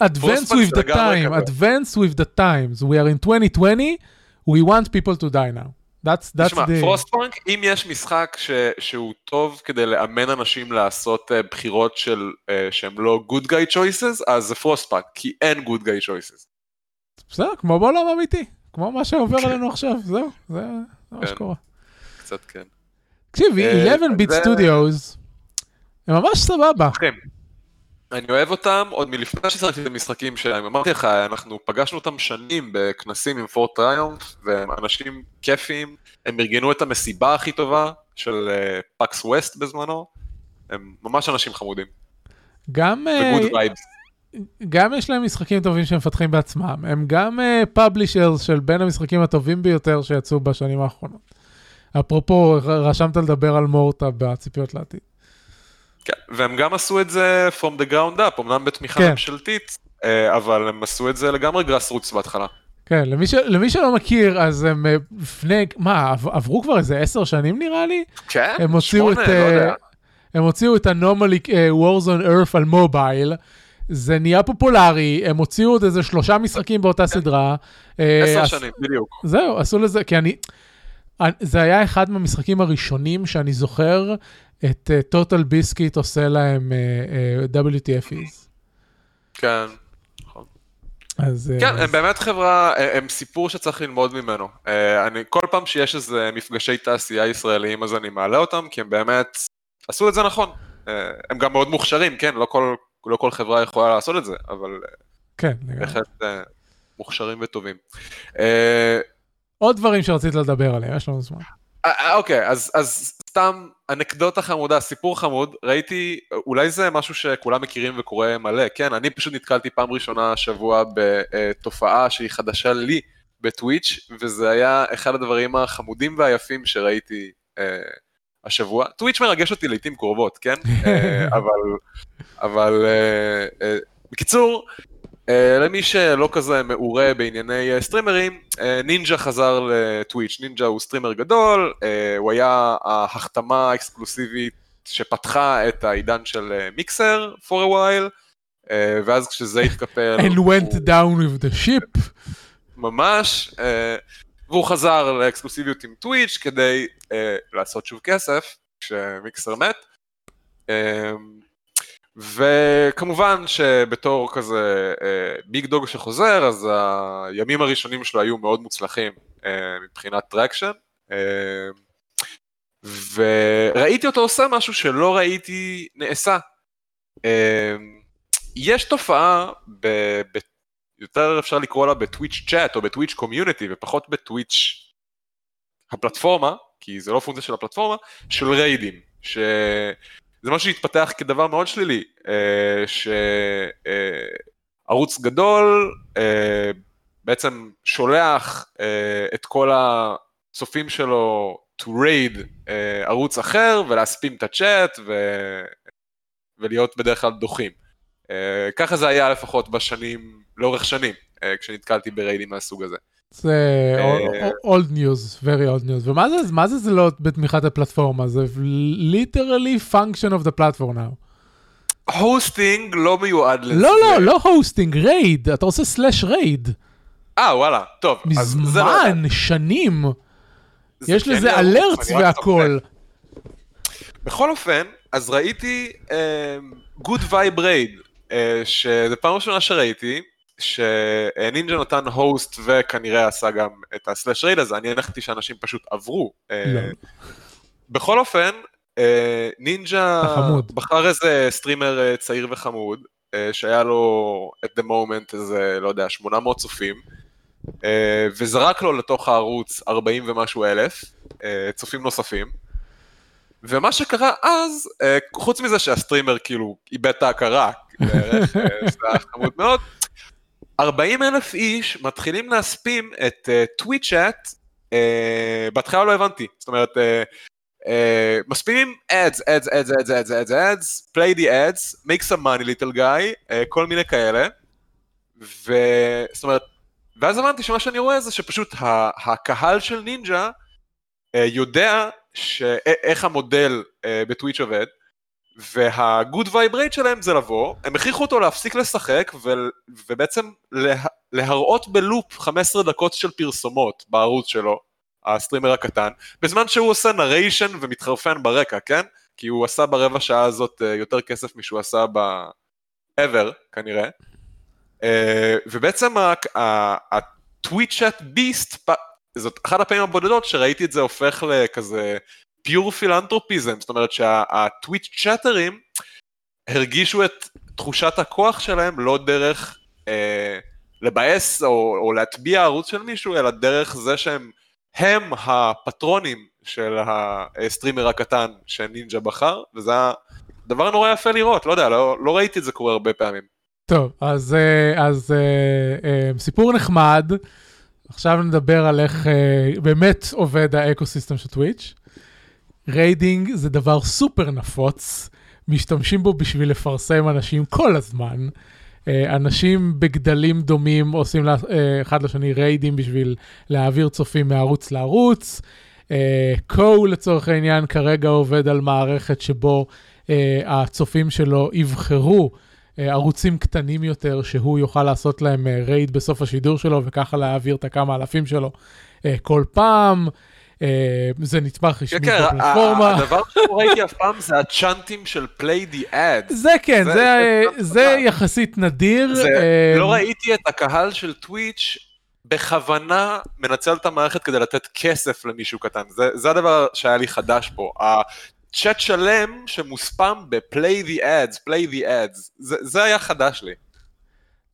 advance with the time, advance with the times. We are in 2020, we want people to die now. That's, that's תשמע, the... פרוסטפאנק, אם יש משחק ש, שהוא טוב כדי לאמן אנשים לעשות uh, בחירות של, uh, שהם לא good guy choices, אז זה Frostpunk, כי אין good guy choices. בסדר, כמו בעולם אמיתי. כמו מה שעובר כן. עלינו עכשיו, זהו, זה זה מה כן. שקורה. קצת כן. תקשיב, אה, 11 bit studios, הם ממש סבבה. אני אוהב אותם עוד מלפני ששחקתי את המשחקים שלהם. אמרתי לך, אנחנו פגשנו אותם שנים בכנסים עם Fort Triumph, והם אנשים כיפיים, הם ארגנו את המסיבה הכי טובה של אה, PAX West בזמנו. הם ממש אנשים חמודים, גם... אה, ו good vibes. גם יש להם משחקים טובים שהם מפתחים בעצמם, הם גם publishers של בין המשחקים הטובים ביותר שיצאו בשנים האחרונות. אפרופו, רשמת לדבר על Morta בציפיות לעתיד. כן, והם גם עשו את זה from the ground up, אמנם בתמיכה כן. ממשלתית, אה, אבל הם עשו את זה לגמרי grassroots בהתחלה. כן, למי, ש... למי שלא מכיר, אז הם אה, לפני, מה, עב- עברו כבר איזה עשר שנים נראה לי? כן, הם הוציאו את, שמונה, לא אה, יודע. הם הוציאו את אה, Wars on Earth על מובייל. זה נהיה פופולרי, הם הוציאו עוד איזה שלושה משחקים באותה סדרה. אה, עשר עש- שנים, בדיוק. זהו, עשו לזה, כי אני... זה היה אחד מהמשחקים הראשונים שאני זוכר את טוטל ביסקיט עושה להם uh, WTFs. כן. אז... אה, כן, אז- הם באמת חברה, אה, הם סיפור שצריך ללמוד ממנו. אה, אני, כל פעם שיש איזה מפגשי תעשייה ישראליים אז אני מעלה אותם, כי הם באמת עשו את זה נכון. אה, הם גם מאוד מוכשרים, כן, לא כל, לא כל חברה יכולה לעשות את זה, אבל אה, כן, לגמרי. בהחלט אה, מוכשרים וטובים. אה, עוד דברים שרצית לדבר עליהם, יש לנו זמן. אוקיי, אז, אז סתם אנקדוטה חמודה, סיפור חמוד, ראיתי, אולי זה משהו שכולם מכירים וקורה מלא, כן, אני פשוט נתקלתי פעם ראשונה השבוע בתופעה שהיא חדשה לי בטוויץ', וזה היה אחד הדברים החמודים והיפים שראיתי אה, השבוע. Twitch מרגש אותי לעיתים קרובות, כן? *laughs* אה, אבל, אבל, אה, אה, בקיצור, אה, למי שלא כזה מעורה בענייני streamers, נינג'ה חזר ל Twitch, נינג'ה הוא streamer גדול, הוא היה ההחתמה האקסקלוסיבית שפתחה את העידן של Mixer for a while, ואז כשזה התקפל, And הוא went down with the ship. ממש, והוא חזר לאקסקלוסיביות עם Twitch כדי לעשות שוב כסף, כש Mixer מת. וכמובן שבתור כזה אה, big dog שחוזר, אז הימים הראשונים שלו היו מאוד מוצלחים אה, מבחינת traction. אה, וראיתי אותו עושה משהו שלא ראיתי נעשה. יש תופעה, ב, ב, יותר אפשר לקרוא לה בטוויץ' צ'אט או בטוויץ' קומיוניטי ופחות בטוויץ' הפלטפורמה, כי זה לא פונקציה של הפלטפורמה, של ריידים, שזה משהו שהתפתח כדבר מאוד שלילי, אה, שערוץ גדול אה, בעצם שולח אה, את כל הצופים שלו to raid אה, ערוץ אחר ולהספים את הצ'אט ו... ולהיות בדרך כלל דוחים. אה, ככה זה היה לפחות בשנים, לאורך שנים, אה, כשנתקלתי ב raids מהסוג הזה. זה old news, very old news. ומה זה, מה זה זה לא בתמיכת הפלטפורמה? זה literally function of the platform now. hosting לא מיועד לזה. לא, לא, לא hosting, raid. אתה עושה slash raid. אה, וואלה, טוב. לא. מזמן, שנים. יש כן לזה alerts והכל. בכל אופן, אז ראיתי good vibe raid, שזה פעם ראשונה שראיתי, שנינג'ה נתן host וכנראה עשה גם את ה slash raid הזה, אני הנחתי שאנשים פשוט עברו. אה, לא. בכל אופן, אה, נינג'ה. בחר איזה streamer אה, צעיר וחמוד, שהיה לו at the moment איזה, לא יודע, 800 צופים, וזרק לו לתוך הערוץ 40 ומשהו אלף צופים נוספים. ומה שקרה אז, חוץ מזה שהסטרימר כאילו איבד את ההכרה, בערך, זה היה חמוד מאוד, 40 אלף איש מתחילים להספים את טוויצ'אט, בהתחלה לא הבנתי, זאת אומרת, אה, אה, מספימים ads, ads, ads, ads, ads, ads, ads, play the ads, make some money little guy, אה, כל מיני כאלה, וזאת אומרת, ואז הבנתי שמה שאני רואה זה שפשוט הקהל של נינג'ה אה, יודע ש... איך המודל אה, ב Twitch עובד, וה good vibe raid שלהם זה לבוא, הם הכריחו אותו להפסיק לשחק ו... ובעצם לה... להראות ב loop 15 דקות של פרסומות בערוץ שלו, ה streamer הקטן, בזמן שהוא עושה narration ומתחרפן ברקע, כן? כי הוא עשה ברבע שעה הזאת אה, יותר כסף משהוא עשה ב... ever כנראה. אה, ובעצם ה Twitch chat beast, זאת אחת הפעמים הבודדות שראיתי את זה הופך לכזה pure philanthropism, זאת אומרת שהטוויט צ'אטרים הרגישו את תחושת הכוח שלהם לא דרך אה, לבאס או, או להטביע ערוץ של מישהו, אלא דרך זה שהם הם הפטרונים של הסטרימר הקטן שנינג'ה בחר, וזה היה דבר נורא יפה לראות, לא יודע, לא, לא ראיתי את זה קורה הרבה פעמים. טוב, אז, אה, אז אה, אה, סיפור נחמד. עכשיו נדבר על איך באמת עובד האקוסיסטם של טוויץ'. raiding זה דבר סופר נפוץ, משתמשים בו בשביל לפרסם אנשים כל הזמן. אה, אנשים בגדלים דומים עושים אה, אחד לשני ריידים בשביל להעביר צופים מערוץ לערוץ. קו לצורך העניין כרגע עובד על מערכת שבו אה, הצופים שלו יבחרו אה, ערוצים קטנים יותר שהוא יוכל לעשות להם אה, רייד בסוף השידור שלו וככה להעביר את הכמה אלפים שלו אה, כל פעם. אה, זה נתמך רשמי כן, כן, בפלטפורמה. הדבר שלא ראיתי אף פעם זה הצ'אנטים של play the ad. זה כן, זה-. יחסית נדיר. אה, לא ראיתי את הקהל של טוויץ' בכוונה מנצל את המערכת כדי לתת כסף למישהו קטן, זה, זה הדבר שהיה לי חדש פה. הצ'אט שלם שמוספם ב-play the ads, play the ads, זה, זה היה חדש לי.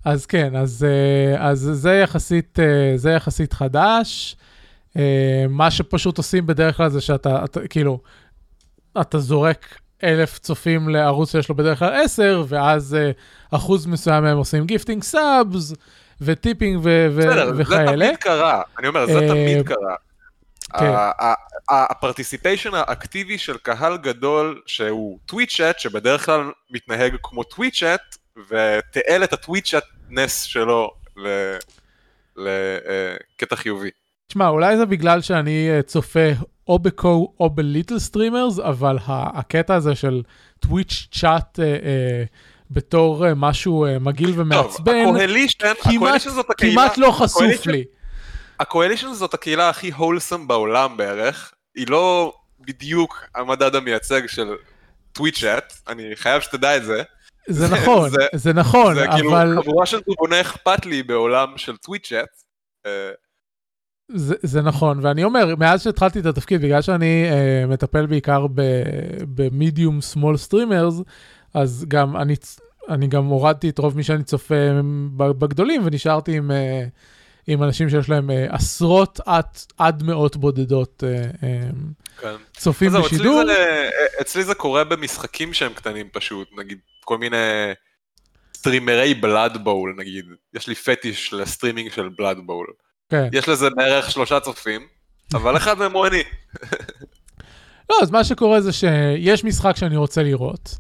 אז כן, אז, אה, אז זה, יחסית, זה יחסית חדש. אה, מה שפשוט עושים בדרך כלל זה שאתה, אתה, כאילו, אתה זורק אלף צופים לערוץ שיש לו בדרך כלל עשר, ואז אה, אחוז מסוים מהם עושים gifting subs, ו tipping ו- ו- בסדר, זה וכאלה. תמיד קרה, אני אומר, זה אה, תמיד קרה. כן. ה participation האקטיבי של קהל גדול שהוא Twitch chat, שבדרך כלל מתנהג כמו Twitch chat, ותיעל את ה Twitch chatness שלו לקטע חיובי. תשמע, אולי זה בגלל שאני אה, צופה או בקו או ב little streamers, אבל הקטע הזה של טוויץ' צ'אט אה, אה, בתור אה, משהו אה, מגעיל טוב, ומעצבן, הקוהלישן, כמעט, הקוהלישן זאת הקהילה, כמעט לא חשוף הקוהלישן- לי. הקוהלישן זאת הקהילה הכי הולסם בעולם בערך, היא לא בדיוק המדד המייצג של טוויצ'אט, אני חייב שתדע את זה. זה *laughs* נכון, זה- זה נכון, זה כאילו אבל חבורה של דובוני אכפת לי בעולם של טוויצ'אט. אה, זה, זה נכון, ואני אומר, מאז שהתחלתי את התפקיד, בגלל שאני uh, מטפל בעיקר ב medium small streamers, אז גם אני, אני גם הורדתי את רוב מי שאני צופה ב- בגדולים, ונשארתי עם, uh, עם אנשים שיש להם uh, עשרות עד, עד מאות בודדות uh, uh, כן. צופים זהו, אצלי בשידור. זה- אצלי זה קורה במשחקים שהם קטנים פשוט, נגיד כל מיני סטרימרי Blood Bowl נגיד, יש לי פטיש לסטרימינג של Blood Bowl. כן. יש לזה בערך שלושה צופים, אבל אחד מהם הוא אני. לא, אז מה שקורה זה שיש משחק שאני רוצה לראות,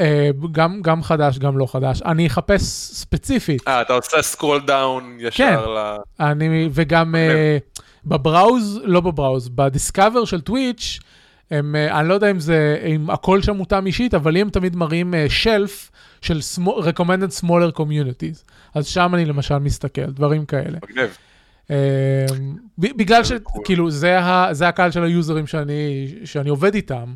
אה, גם, גם חדש, גם לא חדש, אני אחפש ספציפית. אה, אתה עושה scroll down כן. ישר ל... אני, וגם uh, ב browse, לא ב browse, ב discover של טוויץ', הם, uh, אני לא יודע אם זה, אם הכל שם מותאם אישית, אבל הם תמיד מראים uh, שלף של small, recommended smaller communities. אז שם אני למשל מסתכל, דברים כאלה. מגניב. ב- בגלל. שכאילו זה, ה, זה הקהל של היוזרים שאני, עובד איתם.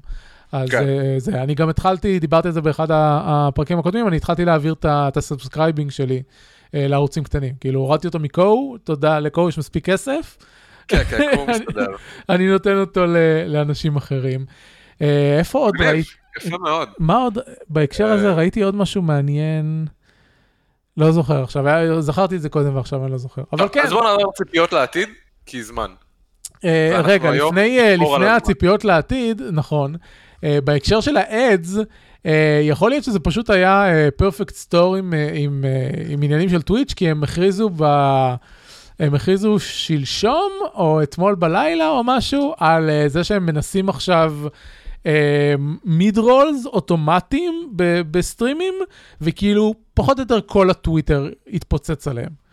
אז כן. כן. זה, אני גם התחלתי, דיברתי על זה באחד הפרקים הקודמים, אני התחלתי להעביר את ה subscribing שלי אה, לערוצים קטנים. כאילו, הורדתי אותו מקו, תודה, לקו יש מספיק כסף, כן, כן, כמו *laughs* מסתדר. אני נותן אותו לאנשים אחרים. אה, איפה עוד ראיתי, יפה מאוד. מה עוד, בהקשר הזה אה. ראיתי עוד משהו מעניין, לא זוכר עכשיו, היה- זכרתי את זה קודם ועכשיו אני לא זוכר. אבל כן, אז בוא נעבור ציפיות לעתיד, כי זמן. אה, רגע, לפני, אה, לפני. הציפיות לעתיד, נכון, אה, בהקשר של האדס, אה, יכול להיות שזה פשוט היה פרפקט סטור עם, אה, עם, אה, עם עניינים של טוויץ', כי הם הכריזו ב... הם הכריזו שלשום, או אתמול בלילה, או משהו, על אה, זה שהם מנסים עכשיו מיד רולס אוטומטיים בסטרימים, וכאילו, פחות או יותר כל הטוויטר התפוצץ עליהם.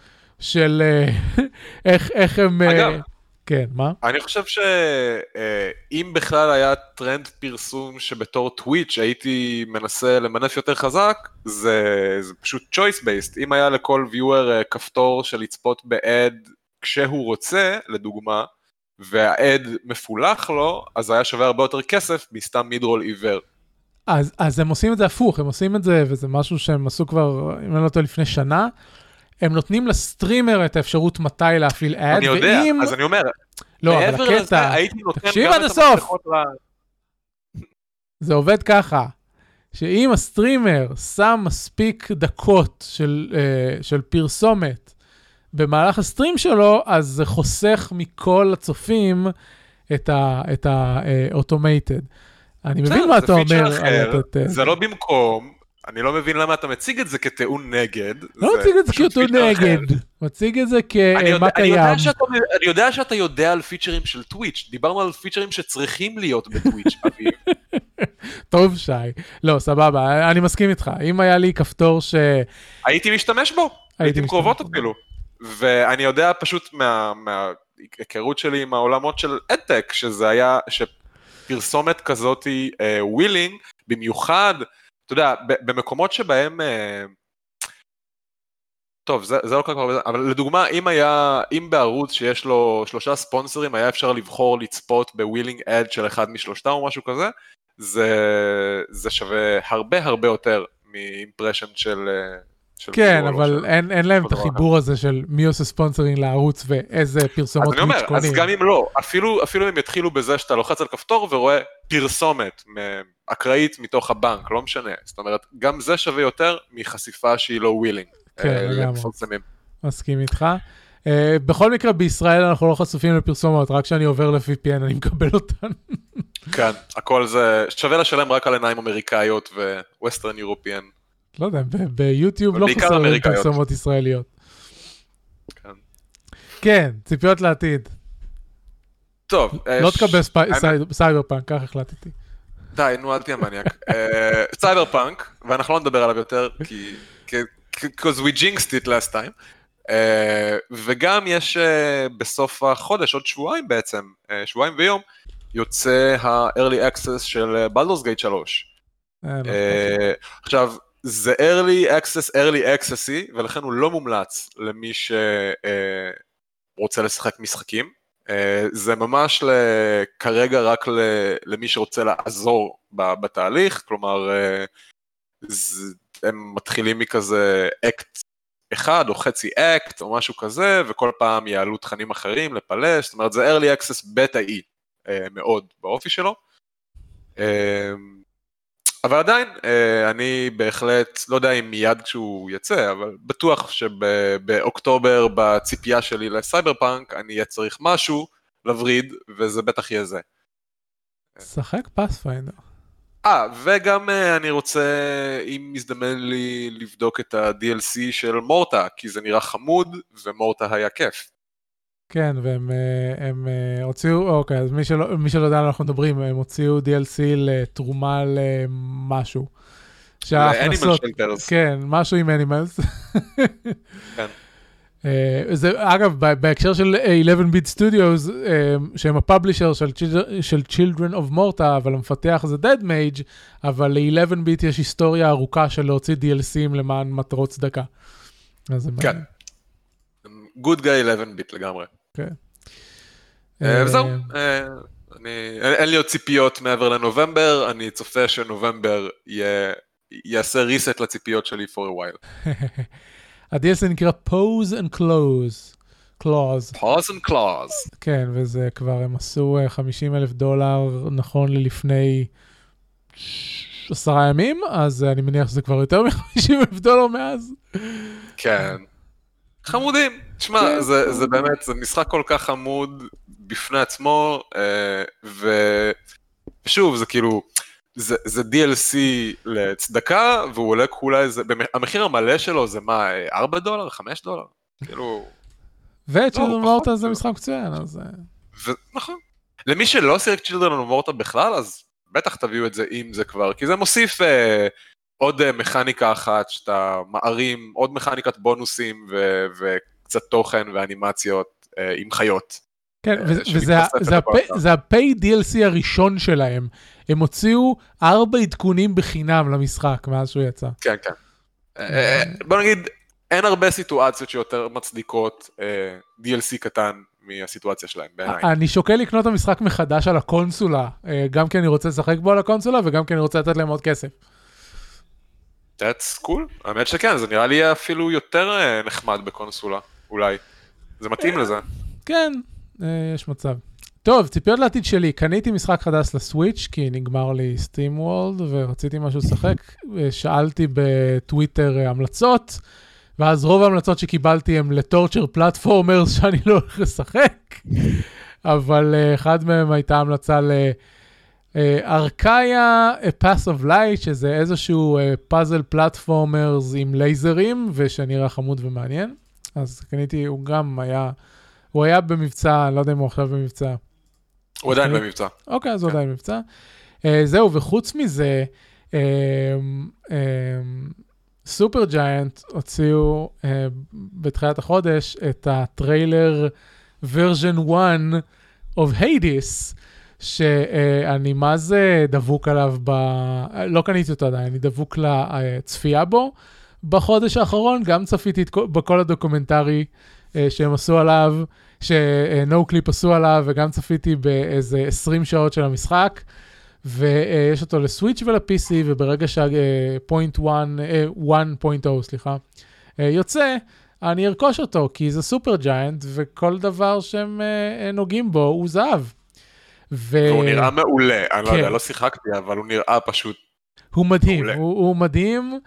של אה, *laughs* איך, איך הם... אה, אגב, כן, מה? אני חושב שאם בכלל היה טרנד פרסום שבתור טוויץ' הייתי מנסה למנף יותר חזק, זה, זה פשוט choice based. אם היה לכל viewer כפתור של לצפות ב ad כשהוא רוצה, לדוגמה, וה ad מפולח לו, אז היה שווה הרבה יותר כסף מסתם midroll עיוור. אז, אז הם עושים את זה הפוך, הם עושים את זה, וזה משהו שהם עשו כבר, אם אני לא טועה, לפני שנה. הם נותנים לסטרימר את האפשרות מתי להפעיל ad, אני יודע, ואם... אז אני אומר, לא, אבל לזה, הקטע, נותן תקשיב עד הסוף. ל- זה עובד ככה, שאם הסטרימר שם מספיק דקות של, uh, של פרסומת במהלך הסטרים שלו, אז זה חוסך מכל הצופים את ה-automated. אני מבין מה אתה אומר. אחר, לתת, אה, זה לא במקום, אני לא מבין למה אתה מציג את זה כטיעון נגד. לא מציג את זה כאותו פיצ'ר אחר. נגד, מציג את זה כמה יודע קיים. אני יודע שאתה יודע על פיצ'רים של טוויץ', דיברנו על פיצ'רים שצריכים להיות בטוויץ', *laughs* אביב. טוב, שי. לא, סבבה, אני מסכים איתך. אם היה לי כפתור ש... הייתי משתמש בו, הייתי משתמש קרובות בו. אפילו. ואני יודע פשוט מה- מההיכרות שלי עם העולמות של ad tech, שזה היה, שפרסומת כזאת היא willing, במיוחד, אתה יודע, במקומות שבהם... אה, טוב, זה, זה לא כל כך הרבה, אבל לדוגמה, אם היה, אם בערוץ שיש לו שלושה ספונסרים, היה אפשר לבחור לצפות ב willing ad של אחד משלושתם או משהו כזה, זה, זה שווה הרבה הרבה יותר מ impression של... אה, כן, אבל אין, אין להם את החיבור הזה של מי עושה sponsoring לערוץ ואיזה אז פרסומות אני אומר, טוויץ' אז קונים. גם אם לא, אפילו, אפילו אם יתחילו בזה שאתה לוחץ על כפתור ורואה פרסומת אקראית מתוך הבנק, לא משנה. זאת אומרת, גם זה שווה יותר מחשיפה שהיא לא willing. כן, לגמרי. למפרסמים. מסכים איתך. Uh, בכל מקרה, בישראל אנחנו לא חשופים לפרסומות, רק כשאני עובר ל-VPN אני מקבל אותן. כן, הכל זה, שווה לשלם רק על עיניים אמריקאיות ו Western European. לא יודע, ביוטיוב לא חסרים. פרסומות ישראליות. כן. כן, ציפיות לעתיד. טוב, לא אה, תקבל סייבר פאנק, כך החלטתי. די, נו, אל תהיה מניאק. אה, סייבר פאנק, ואנחנו לא נדבר עליו יותר, כי... because we jinxed it last time. אה, וגם יש בסוף החודש, עוד שבועיים בעצם, שבועיים ויום, יוצא ה-early access של בלדורס גייט 3. אה, לא אכפת לי. אה, עכשיו, זה early access, early accessy, ולכן הוא לא מומלץ למי שרוצה לשחק משחקים. אה, זה ממש כרגע רק למי שרוצה לעזור בתהליך, כלומר, אה, הם מתחילים מכזה אקט אחד או חצי אקט או משהו כזה, וכל פעם יעלו תכנים אחרים לפלש, זאת אומרת זה early access בטא אי אה, מאוד באופי שלו. אבל עדיין, אה, אני בהחלט, לא יודע אם מיד כשהוא יצא, אבל בטוח שבאוקטובר, בציפייה שלי לסייבר פאנק, אני אהיה צריך משהו לווריד, וזה בטח יהיה זה. שחק Pathfinder. אה, וגם אה, אני רוצה, אם מזדמן לי לבדוק את ה-DLC של Morta, כי זה נראה חמוד, ומורטה היה כיף. כן, והם אה, הם, אה, הוציאו, אוקיי, אז מי שלא, מי שלא יודע על מה אנחנו מדברים, הם הוציאו DLC לתרומה למשהו. שההכנסות. כן, משהו עם אנימלס. כן. *laughs* זה, אגב, בהקשר של 11-Bit Studios, אה, שהם הפאבלישר של, Children- של Children of Morta, אבל המפתח זה Dead Mage, אבל ל-11-Bit יש היסטוריה ארוכה של להוציא DLCים למען מטרות צדקה. כן. Good guy 11 ביט לגמרי. כן. וזהו, אה, אין לי עוד ציפיות מעבר לנובמבר, אני צופה שנובמבר יעשה reset לציפיות שלי for a while. *laughs* ה-DLC נקרא Pose and Close. Clause. pause and clause. כן, וזה כבר, הם עשו אה, 50 אלף דולר נכון ללפני עשרה ימים, אז אני מניח שזה כבר יותר מ-50 אלף דולר מאז. כן. חמודים. תשמע, כן. זה זה באמת, זה משחק כל כך חמוד בפני עצמו, אה, ושוב, זה כאילו, זה זה DLC לצדקה, והוא עולה כולה איזה, המחיר המלא שלו זה מה, 4 דולר? 5 דולר? כאילו... ו Children of Morta זה משחק מצוין, אז... אה, ו- נכון. למי שלא שיחק Children of Morta בכלל, אז בטח תביאו את זה אם זה כבר, כי זה מוסיף אה, עוד אה, מכניקה אחת שאתה מערים, עוד מכניקת בונוסים ו- וקצת תוכן ואנימציות אה, עם חיות. כן, אה, וזה- וזה שמתווספת ה- זה לכל ה- השאר. זה ה-pay DLC הראשון שלהם. הם הוציאו ארבע עדכונים בחינם למשחק מאז שהוא יצא. כן, כן. אה, בוא נגיד, אין הרבה סיטואציות שיותר מצדיקות DLC קטן מהסיטואציה שלהם, בעיניי. אני שוקל לקנות את המשחק מחדש על הקונסולה, גם כי אני רוצה לשחק בו על הקונסולה וגם כי אני רוצה לתת להם עוד כסף. That's cool. האמת שכן, זה נראה לי אפילו יותר נחמד בקונסולה, אולי. זה מתאים לזה. כן, אה, יש מצב. טוב, ציפיות לעתיד שלי, קניתי משחק חדש לסוויץ', כי נגמר לי סטים וולד ורציתי משהו לשחק. אה, שאלתי בטוויטר אה, המלצות, ואז רוב ההמלצות שקיבלתי הם לטורצ'ר פלטפורמרס *laughs* שאני לא הולך לשחק, אבל אה, אחד מהם הייתה המלצה ל... ארקאיה, A Pass of Light, שזה איזשהו פאזל פלטפורמרס עם לייזרים, ושנראה חמוד ומעניין. אז קניתי, הוא גם היה, הוא היה במבצע, אני לא יודע אם הוא עכשיו במבצע. הוא עדיין אוקיי. במבצע. אוקיי, אז הוא עדיין מבצע. אה, זהו, וחוץ מזה, אה, אה, סופר ג'יינט הוציאו אה, בתחילת החודש את הטריילר version 1 of Hades, שאני מה זה דבוק עליו, ב... לא קניתי אותו עדיין, אני דבוק לצפייה בו. בחודש האחרון גם צפיתי בכל הדוקומנטרי אה, שהם עשו עליו, ש Noclip עשו עליו, וגם צפיתי באיזה 20 שעות של המשחק. ויש אותו ל Switch ול-PC, וברגע שה-point 1.0, סליחה, אה, יוצא, אני ארכוש אותו, כי זה Supergiant, וכל דבר שהם אה, אה, נוגעים בו הוא זהב. ו... והוא נראה מעולה, אני לא כן. יודע, לא שיחקתי, אבל הוא נראה פשוט... הוא מדהים, מעולה. הוא, הוא מדהים, אה,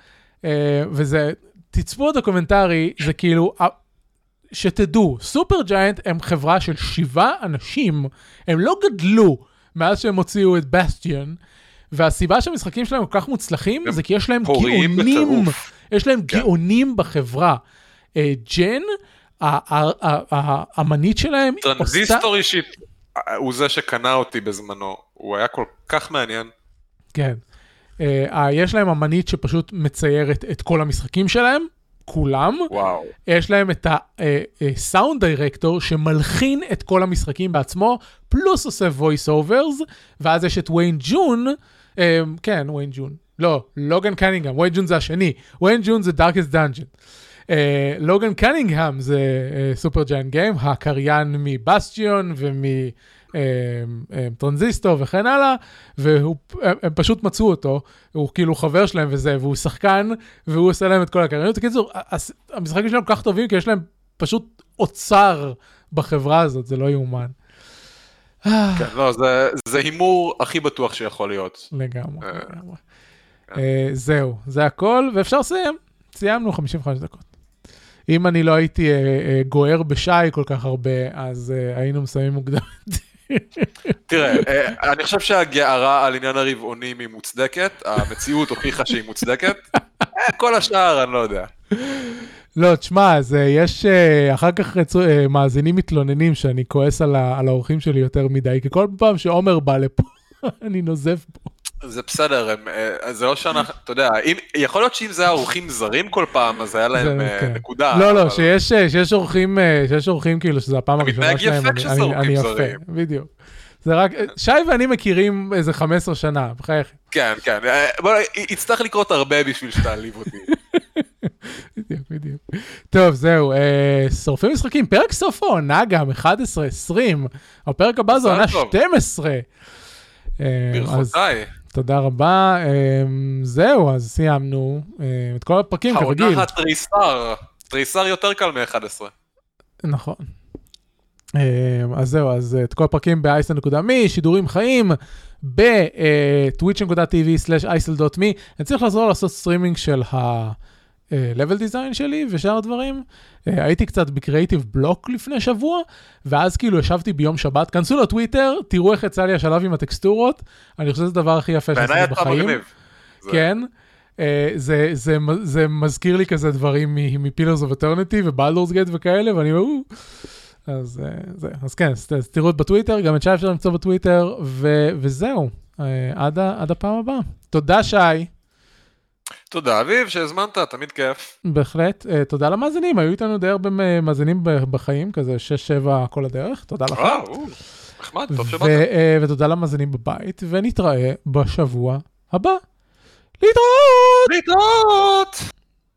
וזה, תצפו בדוקומנטרי, זה כאילו, אה, שתדעו, Supergiant הם חברה של שבעה אנשים, הם לא גדלו מאז שהם הוציאו את בסטיון, והסיבה שהמשחקים שלהם כל כך מוצלחים, זה כי יש להם גאונים, בטירוף. יש להם כן. גאונים בחברה. אה, ג'ן, האמנית שלהם. טרנזיסטור אישית, אה, הוא זה שקנה אותי בזמנו, הוא היה כל כך מעניין. כן. Uh, יש להם אמנית שפשוט מציירת את כל המשחקים שלהם, כולם. וואו. יש להם את הסאונד דירקטור שמלחין את כל המשחקים בעצמו, פלוס עושה voice overs, ואז יש את ויין ג'ון, uh, כן, ויין ג'ון. לא, לוגן קנינגהם, ויין ג'ון זה השני, Wayne June זה Darkest Dungeon. Logan Cunningham זה Supergiant Games, הקריין מ Bastion ומ Transistor וכן הלאה, והם הם פשוט מצאו אותו, הוא כאילו חבר שלהם וזה, והוא שחקן, והוא עושה להם את כל הקריינות. בקיצור, המשחקים שלהם כל כך טובים, כי יש להם פשוט אוצר בחברה הזאת, זה לא יאומן. כן, לא, זה- הימור הכי בטוח שיכול להיות. לגמרי, אה, לגמרי. כן. אה, זהו, זה הכל, ואפשר לסיים. סיימנו 55 דקות. אם אני לא הייתי אה, גוער בשי כל כך הרבה, אז היינו מסיימים מוקדם. תראה, אה, אני חושב שהגערה על עניין הרבעונים היא מוצדקת, המציאות הוכיחה שהיא מוצדקת. אה, כל השאר, אני לא יודע. לא, תשמע, אז אה, יש, אחר כך רצו- מאזינים מתלוננים שאני כועס על האורחים שלי יותר מדי, כי כל פעם שעומר בא לפה, *laughs* אני נוזף בו. זה בסדר, הם, אה, זה לא שאנחנו, אתה יודע, אם, יכול להיות שאם זה היה אורחים זרים כל פעם, אז היה להם זה, אה, כן. נקודה. לא, לא, אבל- שיש, אה, שיש אורחים, אה, שיש אורחים כאילו שזו הפעם הראשונה שלהם, אני- אני- אורחים אני יפה, זרים. בדיוק. זה רק, שי ואני מכירים איזה 15 שנה, בחייך. כן, כן, אה, בוא, יצטרך לקרות הרבה בשביל שתעליב אותי. *laughs* בדיוק, בדיוק. טוב, זהו, אה, שורפים משחקים, פרק סוף העונה גם, 11, 20, הפרק הבא זה עונה טוב. 12. אה, אז ברכותיי. תודה רבה, אה, זהו, אז סיימנו אה, את כל הפרקים כרגיל. העונה התריסר, תריסר יותר קל מ-11. נכון. אה, אז זהו, אז את כל הפרקים ב-isl.me, שידורים חיים, ב-twitch.tv/isl.me. אני צריך לחזור לעשות סטרימינג של ה-level design שלי ושאר הדברים. אה, הייתי קצת ב creative block לפני שבוע, ואז כאילו ישבתי ביום שבת, כנסו לטוויטר, תראו איך יצא לי השלב עם הטקסטורות, אני חושב שזה הדבר הכי יפה שעשיתי בחיים. זה- כן. אה, זה, זה, זה מזכיר לי כזה דברים מ Pillars of Eternity ו Baldur's Gate וכאלה, ואני אומר, "או". אז, אה, זה, אז כן, אז, אז תראו את בטוויטר, גם את שי אפשר למצוא בטוויטר, ו, וזהו, אה, עד, עד הפעם הבאה. תודה שי. תודה אביב שהזמנת, תמיד כיף. בהחלט. אה, תודה למאזינים, היו איתנו די הרבה מאזינים בחיים, כזה 6-7 כל הדרך, תודה לך. נחמד, טוב שבאת. אה, ותודה למאזינים בבית, ונתראה בשבוע הבא. להתראות! להתראות!